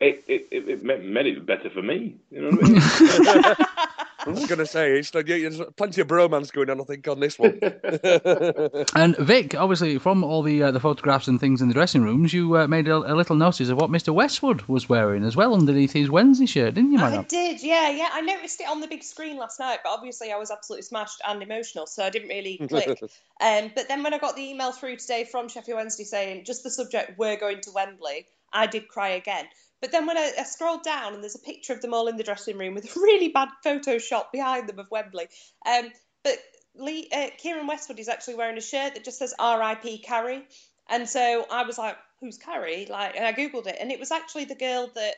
It, it, it, it made it better for me. You know what I mean? I was going to say, it's like, yeah, there's plenty of bromance going on, I think, on this one. And Vic, obviously, from all the uh, the photographs and things in the dressing rooms, you uh, made a, a little notice of what Mr. Westwood was wearing as well underneath his Wednesday shirt, didn't you, I did, yeah, yeah. I noticed it on the big screen last night, but obviously I was absolutely smashed and emotional, so I didn't really click. um, but then when I got the email through today from Sheffield Wednesday saying just the subject, we're going to Wembley, I did cry again. But then when I, I scrolled down and there's a picture of them all in the dressing room with a really bad Photoshop behind them of Wembley. Um, but Lee, uh, Keiren Westwood is actually wearing a shirt that just says R.I.P. Carrie. And so I was like, "Who's Carrie?" Like, and I googled it, and it was actually the girl that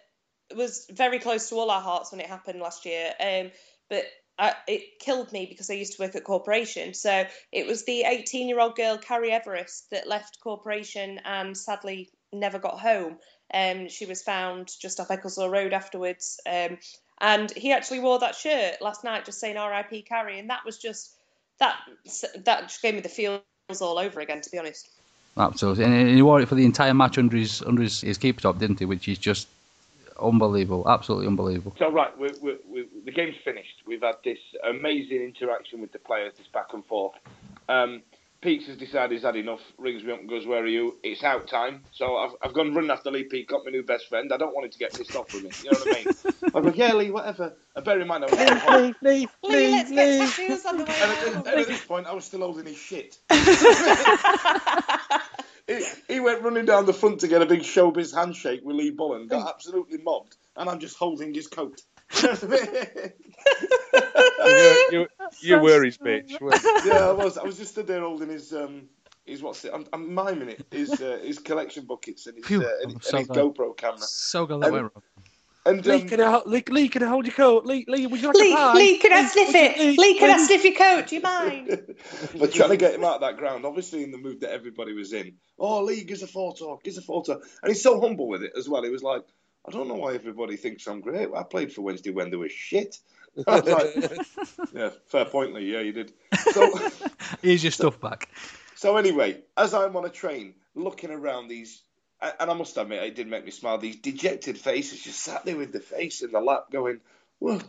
was very close to all our hearts when it happened last year. Um, but I, it killed me because I used to work at corporation. So it was the 18 year old girl, Carrie Everest, that left corporation and sadly never got home. Um, she was found just off Ecclesall Road afterwards. Um, and he actually wore that shirt last night, just saying "R.I.P. Carrie," and that was just that that just gave me the feels all over again, to be honest. Absolutely, and he wore it for the entire match under his under his, his keeper top, didn't he? Which is just unbelievable, absolutely unbelievable. So right, we we we the game's finished. We've had this amazing interaction with the players, this back and forth. Um, Peaks has decided he's had enough. Rings me up and goes, "Where are you?" It's out time. So I've, I've gone running after Lee Peacock, my new best friend. I don't want him to get pissed off with me. You know what I mean? I'm like, "Yeah, Lee, whatever." And bear in mind, I was Lee, Lee, Lee, let's get tattoos on the way and, out. at, and at this point, I was still holding his shit. he, he went running down the front to get a big showbiz handshake with Lee Bullen, got absolutely mobbed, and I'm just holding his coat. you, you, you were his bitch. weren't you? yeah, I was. I was just stood there holding his um, his what's it? I'm, I'm miming it. His uh, his collection buckets and his Phew, uh, and, I'm and his. GoPro camera. So glad that And- went wrong. And Lee, um, can I, Lee, Lee, can I hold your coat? Lee, Lee, would you like Lee, a pie? Lee, can I sniff would you- it? Lee, can I sniff your coat? Do you mind? but trying to get him out of that ground, obviously in the mood that everybody was in. Oh, Lee, gives a photo, gives a photo, and he's so humble with it as well. He was like, I don't know why everybody thinks I'm great. I played for Wednesday when they were shit. Like, yeah, fair point, Lee. Yeah, you did. So, Here's your stuff back. so anyway, as I'm on a train looking around these, and I must admit, it did make me smile. These dejected faces just sat there with the face in the lap, going, "Well,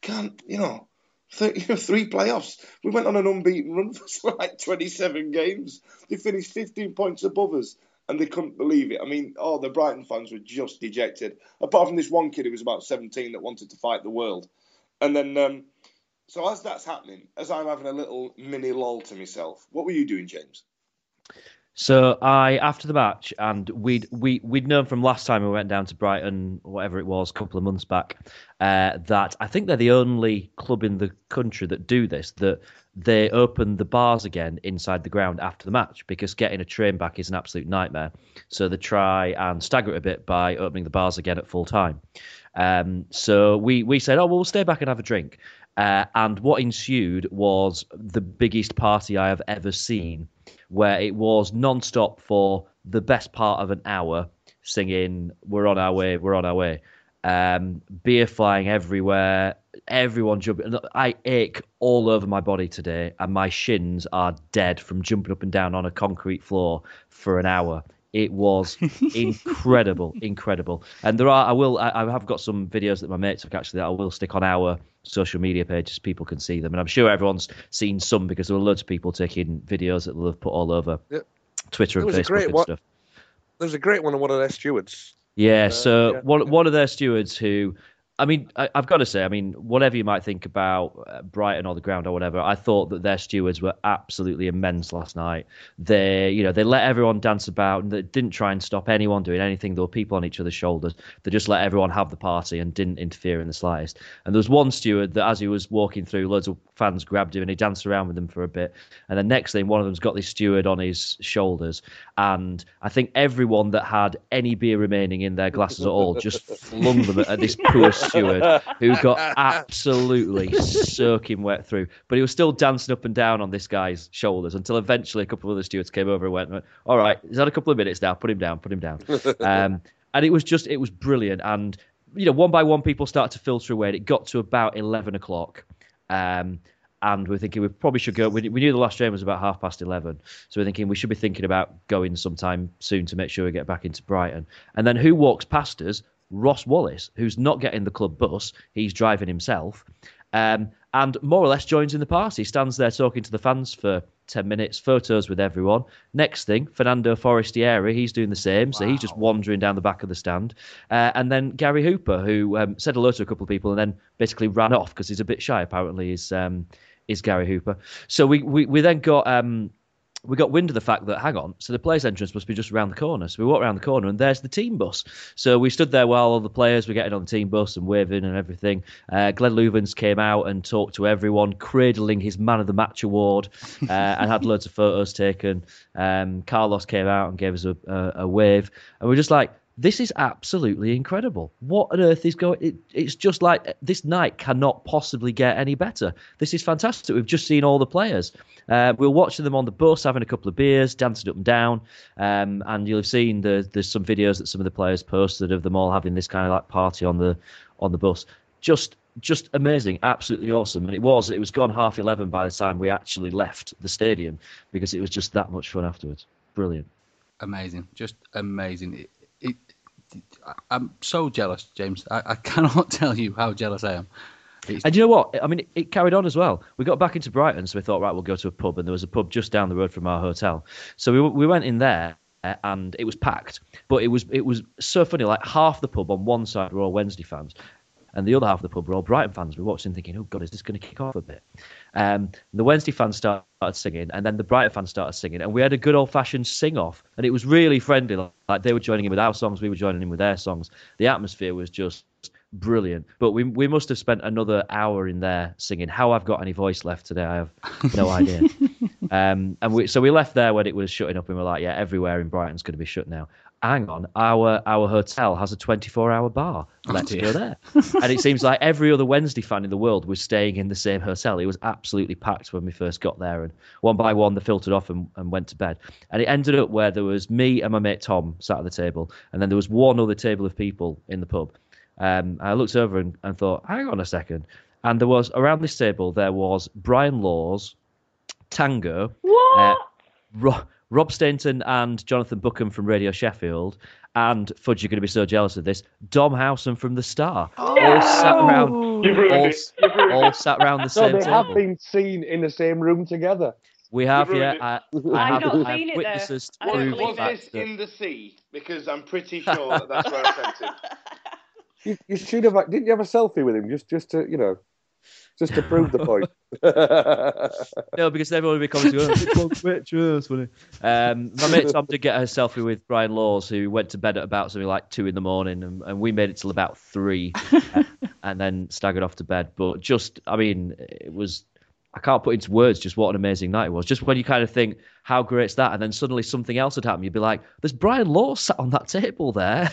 can't you know?" Th- you know, three playoffs. We went on an unbeaten run for like 27 games. They finished 15 points above us, and they couldn't believe it. I mean, oh, the Brighton fans were just dejected. Apart from this one kid who was about 17 that wanted to fight the world. And then, um, so as that's happening, as I'm having a little mini lol to myself, what were you doing, James? So I, after the match, and we'd we we'd known from last time we went down to Brighton, whatever it was, a couple of months back, uh, that I think they're the only club in the country that do this. That they open the bars again inside the ground after the match because getting a train back is an absolute nightmare. So they try and stagger it a bit by opening the bars again at full time. Um, so we we said, oh, well, we'll stay back and have a drink. Uh, and what ensued was the biggest party I have ever seen, where it was non-stop for the best part of an hour, singing "We're on our way, we're on our way." Um, beer flying everywhere, everyone jumping. I ache all over my body today, and my shins are dead from jumping up and down on a concrete floor for an hour. It was incredible, incredible. And there are, I will, I, I have got some videos that my mates took actually that I will stick on our social media pages. People can see them, and I'm sure everyone's seen some because there were loads of people taking videos that they'll have put all over Yeah. Twitter and Facebook great and one. stuff. There's a great one of one of their stewards. Yeah, Uh, so yeah, one one of their stewards who, I mean, I, I've got to say, I mean, whatever you might think about uh, Brighton or the ground or whatever, I thought that their stewards were absolutely immense last night. They, you know, they let everyone dance about and they didn't try and stop anyone doing anything. There were people on each other's shoulders. They just let everyone have the party and didn't interfere in the slightest. And there was one steward that, as he was walking through, loads of fans grabbed him and he danced around with them for a bit. And the next thing, one of them's got this steward on his shoulders, and I think everyone that had any beer remaining in their glasses at all just flung them at this poor steward who got absolutely soaking wet through. But he was still dancing up and down on this guy's shoulders until eventually a couple of other stewards came over and went, "All right, he's had a couple of minutes now. Put him down. Put him down." Um, and it was just, it was brilliant. And you know, one by one, people started to filter away. And it got to about eleven o'clock. Um, and we're thinking we probably should go. We, we knew the last train was about half past 11. So we're thinking we should be thinking about going sometime soon to make sure we get back into Brighton. And then who walks past us? Ross Wallace, who's not getting the club bus. He's driving himself. Um, and more or less joins in the party. Stands there talking to the fans for 10 minutes, photos with everyone. Next thing, Fernando Forestieri, he's doing the same. So he's just wandering down the back of the stand. Uh, and then Gary Hooper, who um, said hello to a couple of people and then basically ran off because he's a bit shy, apparently, is, um, is Gary Hooper. So we, we, we then got. Um, we got wind of the fact that hang on, so the players' entrance must be just around the corner. So we walked around the corner, and there's the team bus. So we stood there while all the players were getting on the team bus and waving and everything. Uh, Glenn Loovens came out and talked to everyone, cradling his Man of the Match award, uh, and had loads of photos taken. Um, Carlos came out and gave us a, a, a wave, and we're just like. This is absolutely incredible. What on earth is going? It, it's just like this night cannot possibly get any better. This is fantastic. We've just seen all the players. Uh, we are watching them on the bus, having a couple of beers, dancing up and down, um, and you'll have seen the, there's some videos that some of the players posted of them all having this kind of like party on the on the bus. Just just amazing, absolutely awesome. And it was it was gone half eleven by the time we actually left the stadium because it was just that much fun afterwards. Brilliant. Amazing, just amazing. It, it, I'm so jealous, James. I, I cannot tell you how jealous I am. It's- And you know what? I mean, it, carried on as well. We got back into Brighton, so we thought, right, we'll go to a pub, and there was a pub just down the road from our hotel. So we we went in there, and it was packed. But it was it was so funny. Like half the pub on one side were all Wednesday fans, and the other half of the pub were all Brighton fans. We watched and thinking, oh god, is this going to kick off a bit? Um, the Wednesday fans started singing, and then the Brighton fans started singing, and we had a good old fashioned sing off, and it was really friendly. Like, like they were joining in with our songs, we were joining in with their songs. The atmosphere was just brilliant. But we we must have spent another hour in there singing. How I've got any voice left today, I have no idea. um, and we so we left there when it was shutting up, and we're like, yeah, everywhere in Brighton's going to be shut now. Hang on, our our hotel has a 24 hour bar. Let's dear. go there. and it seems like every other Wednesday fan in the world was staying in the same hotel. It was absolutely packed when we first got there, and one by one they filtered off and, and went to bed. And it ended up where there was me and my mate Tom sat at the table, and then there was one other table of people in the pub. Um, I looked over and, and thought, hang on a second. And there was around this table there was Brian Laws, Tango, uh, Ro- Rob Stainton and Jonathan Bookham from Radio Sheffield, and Fudge, you're going to be so jealous of this. Dom Howson from the Star, oh. all sat around, all, it. You've ruined all sat around the So same they have been seen in the same room together. We have, yeah. ruined I, it. I I've have, not I have seen it, though. witnesses to prove Was, the was fact this that in the sea? Because I'm pretty sure that that's where I sent it. You, you should have. Didn't you have a selfie with him just just to you know, just to prove the point? No, because everyone would be coming to go, "Oh, funny. Um, my mate Tom did get a selfie with Brian Laws, who went to bed at about something like two in the morning, and, and we made it till about three, uh, and then staggered off to bed. But just, I mean, it was. I can't put into words just what an amazing night it was. Just when you kind of think, how great's that? And then suddenly something else had happened. You'd be like, there's Brian Laws sat on that table there.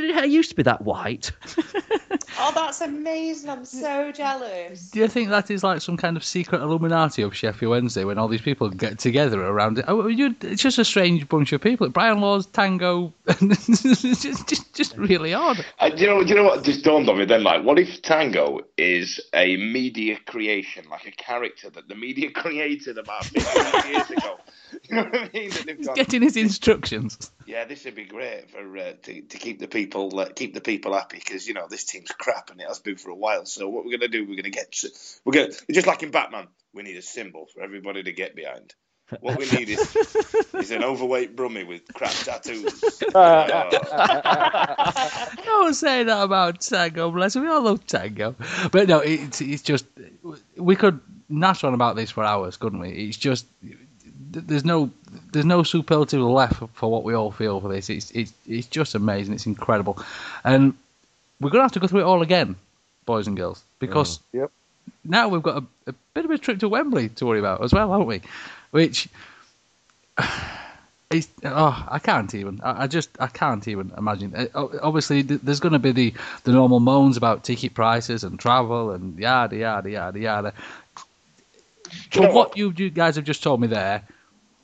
Did it used to be that white? Oh, that's amazing. I'm so jealous. Do you think that is like some kind of secret Illuminati of Sheffield Wednesday when all these people get together around it? Oh, you, it's just a strange bunch of people. Brian Laws, Tango, it's just, just, just really odd. Uh, do you know? Do you know what just dawned on me then? Like, what if Tango is a media creation, like a character that the media created about 50 years ago? You know what I mean? That He's gone, getting his instructions. yeah, this would be great for uh, to, to keep the people uh, keep the people happy because you know this team's crap and it has been for a while. So what we're gonna do? We're gonna get we're gonna just like in Batman, we need a symbol for everybody to get behind. What we need is is an overweight brummie with crap tattoos. Don't say that about Tango, bless. We all love Tango. But no, it's, it's just, we could nash on about this for hours, couldn't we? It's just, there's no there's no superlative left for what we all feel for this. It's, it's, it's just amazing. It's incredible. And we're going to have to go through it all again, boys and girls, because Yep. now we've got a, a bit of a trip to Wembley to worry about as well, haven't we? Which it's oh, I can't even. I, I just I can't even imagine. Uh, Obviously, th- there's going to be the the normal moans about ticket prices and travel and yada yada yada yada. From what you, you guys have just told me there,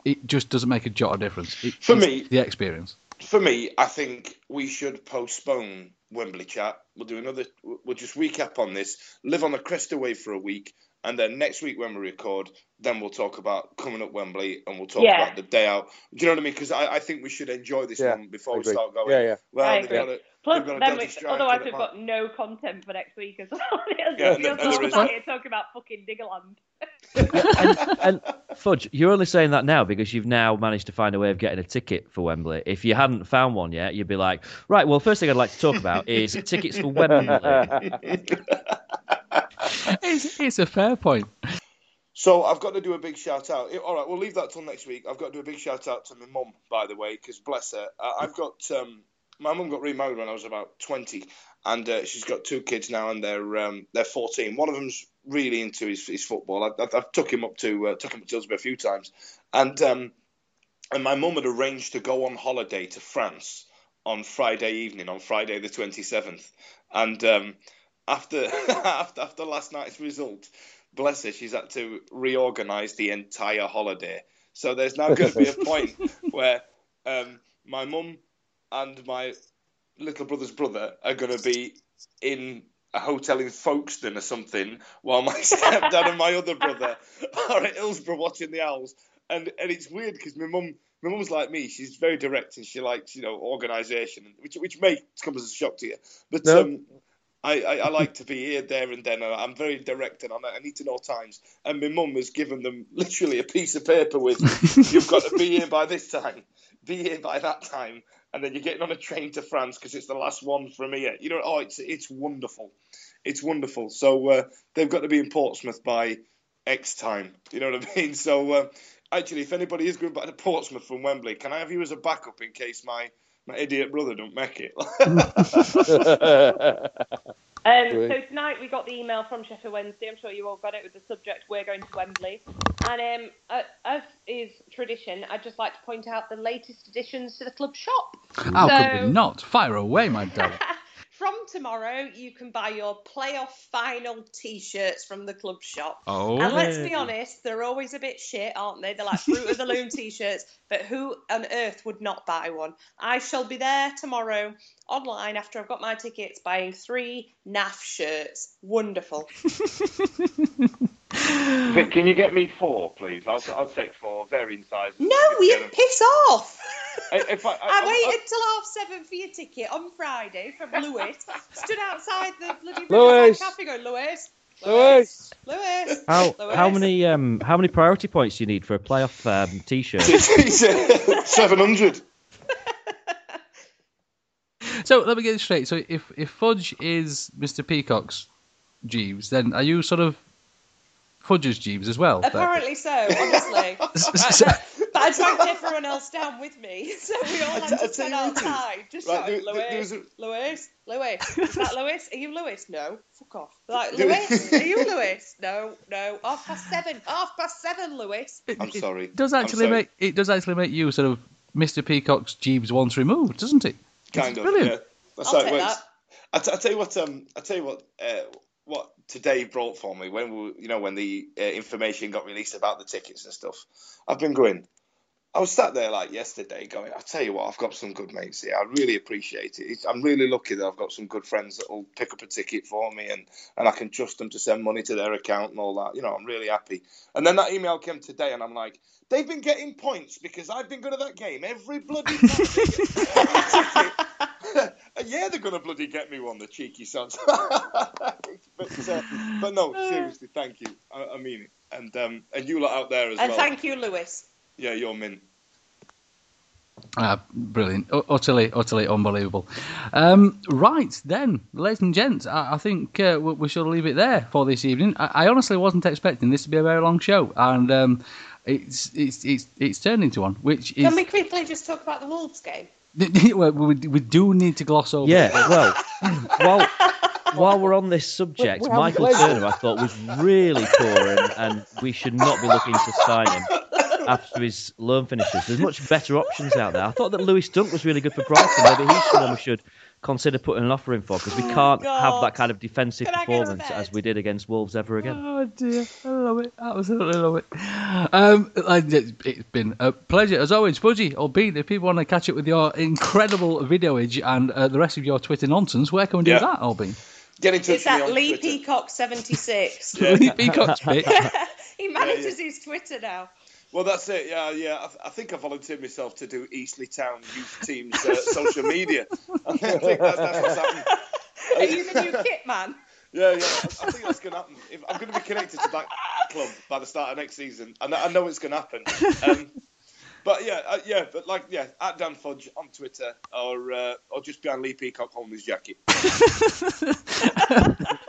it just doesn't make a jot of difference. It, For me- the experience. For me, I think we should postpone Wembley chat. We'll do another. We'll just recap on this. Live on the crest away for a week, and then next week when we record, then we'll talk about coming up Wembley, and we'll talk Yeah. about the day out. Do you know what I mean? Because I, I think we should enjoy this Yeah, one before we start going. Yeah, yeah. Well, I they've agree. got a, Plus, they've got a then we, otherwise we've got no content for next week as well. Yeah, We'll and talk there is- about talking about fucking Diggerland. and, and Fudge, you're only saying that now because you've now managed to find a way of getting a ticket for Wembley. If you hadn't found one yet, you'd be like, right, well, first thing I'd like to talk about is tickets for Wembley. It's, it's a fair point. So I've got to do a big shout out. All right, we'll leave that till next week. I've got to do a big shout out to my mum, by the way, because bless her. I've got um, my mum got remarried when I was about twenty, and uh, she's got two kids now, and they're um, they're fourteen. One of them's really into his, his football. I, I, I've took him up to uh, took him to Dillsbury a few times, and um, and my mum had arranged to go on holiday to France on Friday evening, on Friday the twenty seventh, and um, after after after last night's result, bless her, she's had to reorganise the entire holiday. So there's now going to be a point where um, my mum and my little brother's brother are going to be in a hotel in Folkestone or something, while my stepdad and my other brother are at Hillsborough watching the Owls. And and it's weird because my mum my mum's like me. She's very direct and she likes you know organisation, which which may come as a shock to you. But No. um, I, I, I like to be here, there, and then. I'm very direct, and I I need to know times. And my mum has given them literally a piece of paper with, "You've got to be here by this time, be here by that time," and then you're getting on a train to France because it's the last one from here. You know, oh, it's it's wonderful, it's wonderful. So uh, they've got to be in Portsmouth by X time. You know what I mean? So uh, actually, if anybody is going back to Portsmouth from Wembley, can I have you as a backup in case my my idiot brother don't make it? Um, so tonight we got the email from Sheffield Wednesday. I'm sure you all got it with the subject "We're going to Wembley." And um, uh, as is tradition, I'd just like to point out the latest additions to the club shop. How so, could we not? Fire away, my darling. From tomorrow, you can buy your playoff final T-shirts from the club shop. Oh. and let's be honest, they're always a bit shit, aren't they? They're like fruit of the loom T-shirts, but who on earth would not buy one? I shall be there tomorrow online after I've got my tickets, buying three NAF shirts. Wonderful. Vic, Can you get me four, please? I'll, I'll take four, varying sizes. No, you piss off. If I, I, I I- waited till half seven for your ticket on Friday from Lewis. Stood outside the bloody Lewis. cafe going, Lewis, Lewis. Lewis. How Lewis. how many um how many priority points do you need for a playoff um, t-shirt? Seven hundred. So let me get this straight. So if if Fudge is Mr. Peacock's Jeeves, then are you sort of Fudge's Jeeves as well? Apparently so, honestly. but, but I dragged everyone else down with me, so we all had to stand outside, just Right, shouting, there- there- Lewis, Lewis, Lewis. Is that Lewis? Are you Lewis? No, fuck off. Like, There- Lewis, are you Lewis? No, no. Half past seven. Half past seven, Lewis. I'm sorry. It does actually sorry. make it does actually make you sort of Mr. Peacock's Jeeves once removed, doesn't it? kind It's of. brilliant. Yeah, that's I'll how it take works. that. I, t- I tell you what. Um, I tell you what. Uh, what today brought for me when we, you know, when the uh, information got released about the tickets and stuff. I've been going. I was sat there like yesterday, going. I tell you what, I've got some good mates here. I really appreciate it. It's, I'm really lucky that I've got some good friends that will pick up a ticket for me, and and I can trust them to send money to their account and all that. You know, I'm really happy. And then that email came today, and I'm like, they've been getting points because I've been good at that game every bloody yeah, they're gonna bloody get me one, the cheeky sons. but, uh, but no, seriously, thank you. I, I mean it. And um, and you lot out there as And well. And thank you, Lewis. Yeah, you're min. Ah, brilliant. U- utterly, utterly unbelievable. Um, right, then, ladies and gents, I, I think uh, we, we shall leave it there for this evening. I, I honestly wasn't expecting this to be a very long show, and um, it's, it's, it's, it's turned into one, which is. Can we quickly just talk about the Wolves game? well, we, we do need to gloss over Yeah, it. well, while while we're on this subject, We- we Michael played. Turner I thought was really poor, and, and we should not be looking to sign him after his loan finishes. There's much better options out there. I thought that Lewis Dunk was really good for Brighton. Maybe he's someone we should consider putting an offer in for because we can't have that kind of defensive Can I go to performance as we did against Wolves ever again. Oh dear, I love it. Absolutely love it. Um, it's it's been a pleasure as always, Fudgy or Bean. If people want to catch up with your incredible videoage and uh, the rest of your Twitter nonsense, where can we do Yeah. that, Albin? Get in touch It's with me at on Lee Twitter. Peacock seventy six. Lee Peacock's bit. he manages his Twitter now. Well, that's it. Yeah, yeah. I, th- I think I volunteered myself to do Eastleigh Town youth team's uh, social media. I think, I think that's what's happened. Are you the new kit man? Yeah, yeah. I, I think that's going to happen. If, I'm going to be connected to that club by the start of next season, and I know it's going to happen. Um, but yeah, uh, yeah, but like yeah, at Dan Fudge on Twitter, or uh, or just behind Lee Peacock holding his jacket.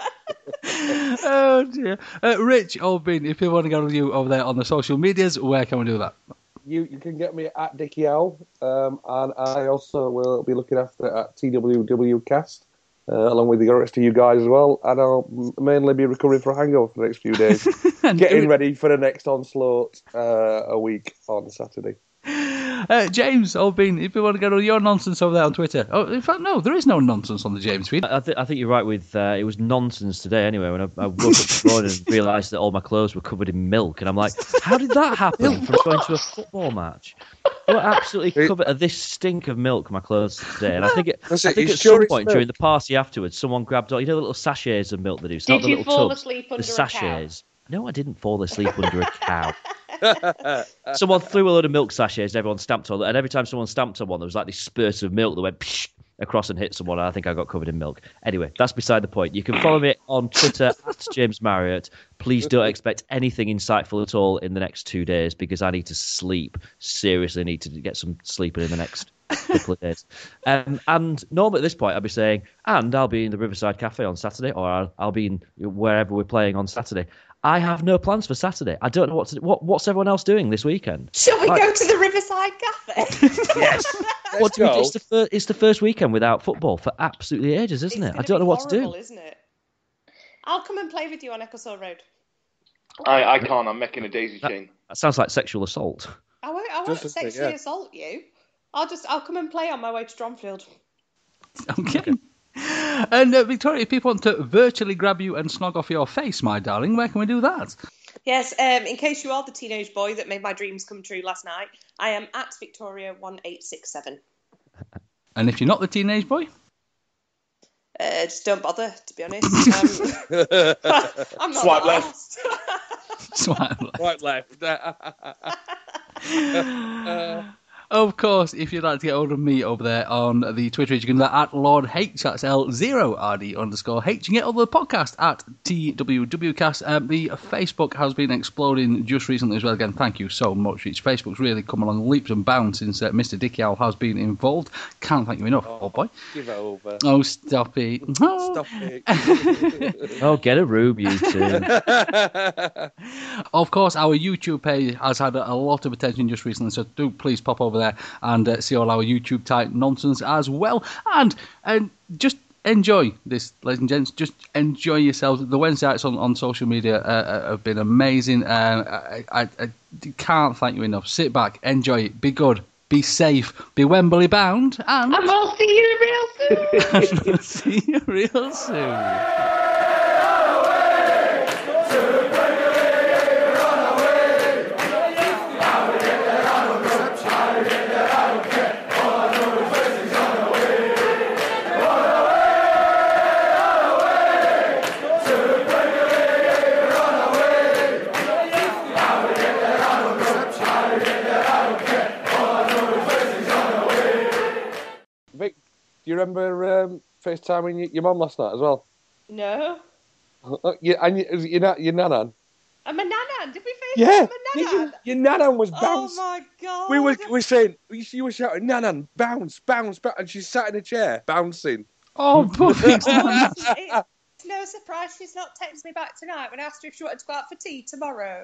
oh dear. Uh, Rich Albin, if people want to get with you over there on the social medias, where can we do that? You you can get me at Dickie Owl, um, and I also will be looking after at TWW Cast, uh, along with the rest of you guys as well. And I'll mainly be recovering from a hangover for the next few days, getting ready for the next onslaught uh, a week on Saturday. Uh, James Albin, if you want to get all your nonsense over there on Twitter. Oh, in fact, no, there is no nonsense on the James feed. I, th- I think you're right with uh, it was nonsense today anyway when I, I woke up this morning and realised that all my clothes were covered in milk and I'm like, how did that happen from going to a football match? They were absolutely covered of this stink of milk my clothes today and I think it, I That's it, think at sure some point milk? during the party afterwards someone grabbed all you know the little sachets of milk they do. It's not Did the you little fall tubs, asleep the under a cow? No, I didn't fall asleep under a cow. someone threw a load of milk sachets and everyone stamped on it. And every time someone stamped on one, there was like this spurt of milk that went psh, across and hit someone. And I think I got covered in milk. Anyway, that's beside the point. You can follow me on Twitter at James Marriott. Please don't expect anything insightful at all in the next two days because I need to sleep. Seriously, need to get some sleep in the next couple of days. Um, and normally at this point, I'll be saying, and I'll be in the Riverside Cafe on Saturday, or I'll, I'll be in wherever we're playing on Saturday. I have no plans for Saturday. I don't know what to, what what's everyone else doing this weekend. Shall we Like- go to the Riverside Cafe? yes. What do we do? It's the, fir- it's the first weekend without football for absolutely ages, isn't it? I don't know what to do. Isn't it? I'll come and play with you on Ecclesall Road. I, I can't. I'm making a daisy chain. That sounds like sexual assault. I won't, I won't Just a thing, sexually yeah. assault you. I'll just I'll come and play on my way to Dronfield. Okay. And uh, Victoria, if people want to virtually grab you and snog off your face, my darling, where can we do that? Yes, um, in case you are the teenage boy that made my dreams come true last night, I am at Victoria one eight six seven. And if you're not the teenage boy, Uh, just don't bother, to be honest. Um, I'm not Swipe left. swipe left. Right left. Of course, if you'd like to get hold of me over there on the Twitter, you can do that at Lord H. That's L0RD underscore H. You can get over the podcast at TWWcast. Um, the Facebook has been exploding just recently as well. Again, thank you so much. It's Facebook's really come along leaps and bounds since uh, Mr. Dicky Owl has been involved. Can't thank you enough, oh, boy. Give it over. Oh, stop it. Oh. Stop it. Oh, get a room, you two. Of course, our YouTube page has had a lot of attention just recently, so do please pop over there and uh, see all our YouTube type nonsense as well. And and just enjoy this, ladies and gents. Just enjoy yourselves. The Wednesday nights on, on social media uh, uh, have been amazing. Uh, I, I, I can't thank you enough. Sit back, enjoy it, be good, be safe, be Wembley bound, and And we'll see you real soon. see you real soon. Do you remember um, FaceTiming your, your mum last night as well? no. Uh, you, and your, your, na- your nanan? I'm a nanan. Did we face Yeah, I'm a your, nanan? your nanan was Oh bouncing. my god. we were, we were saying, you were shouting, nanan, bounce, bounce, bounce, and she sat in a chair, bouncing. Oh, perfect. It's no surprise she's not texted me back tonight when I asked her if she wanted to go out for tea tomorrow.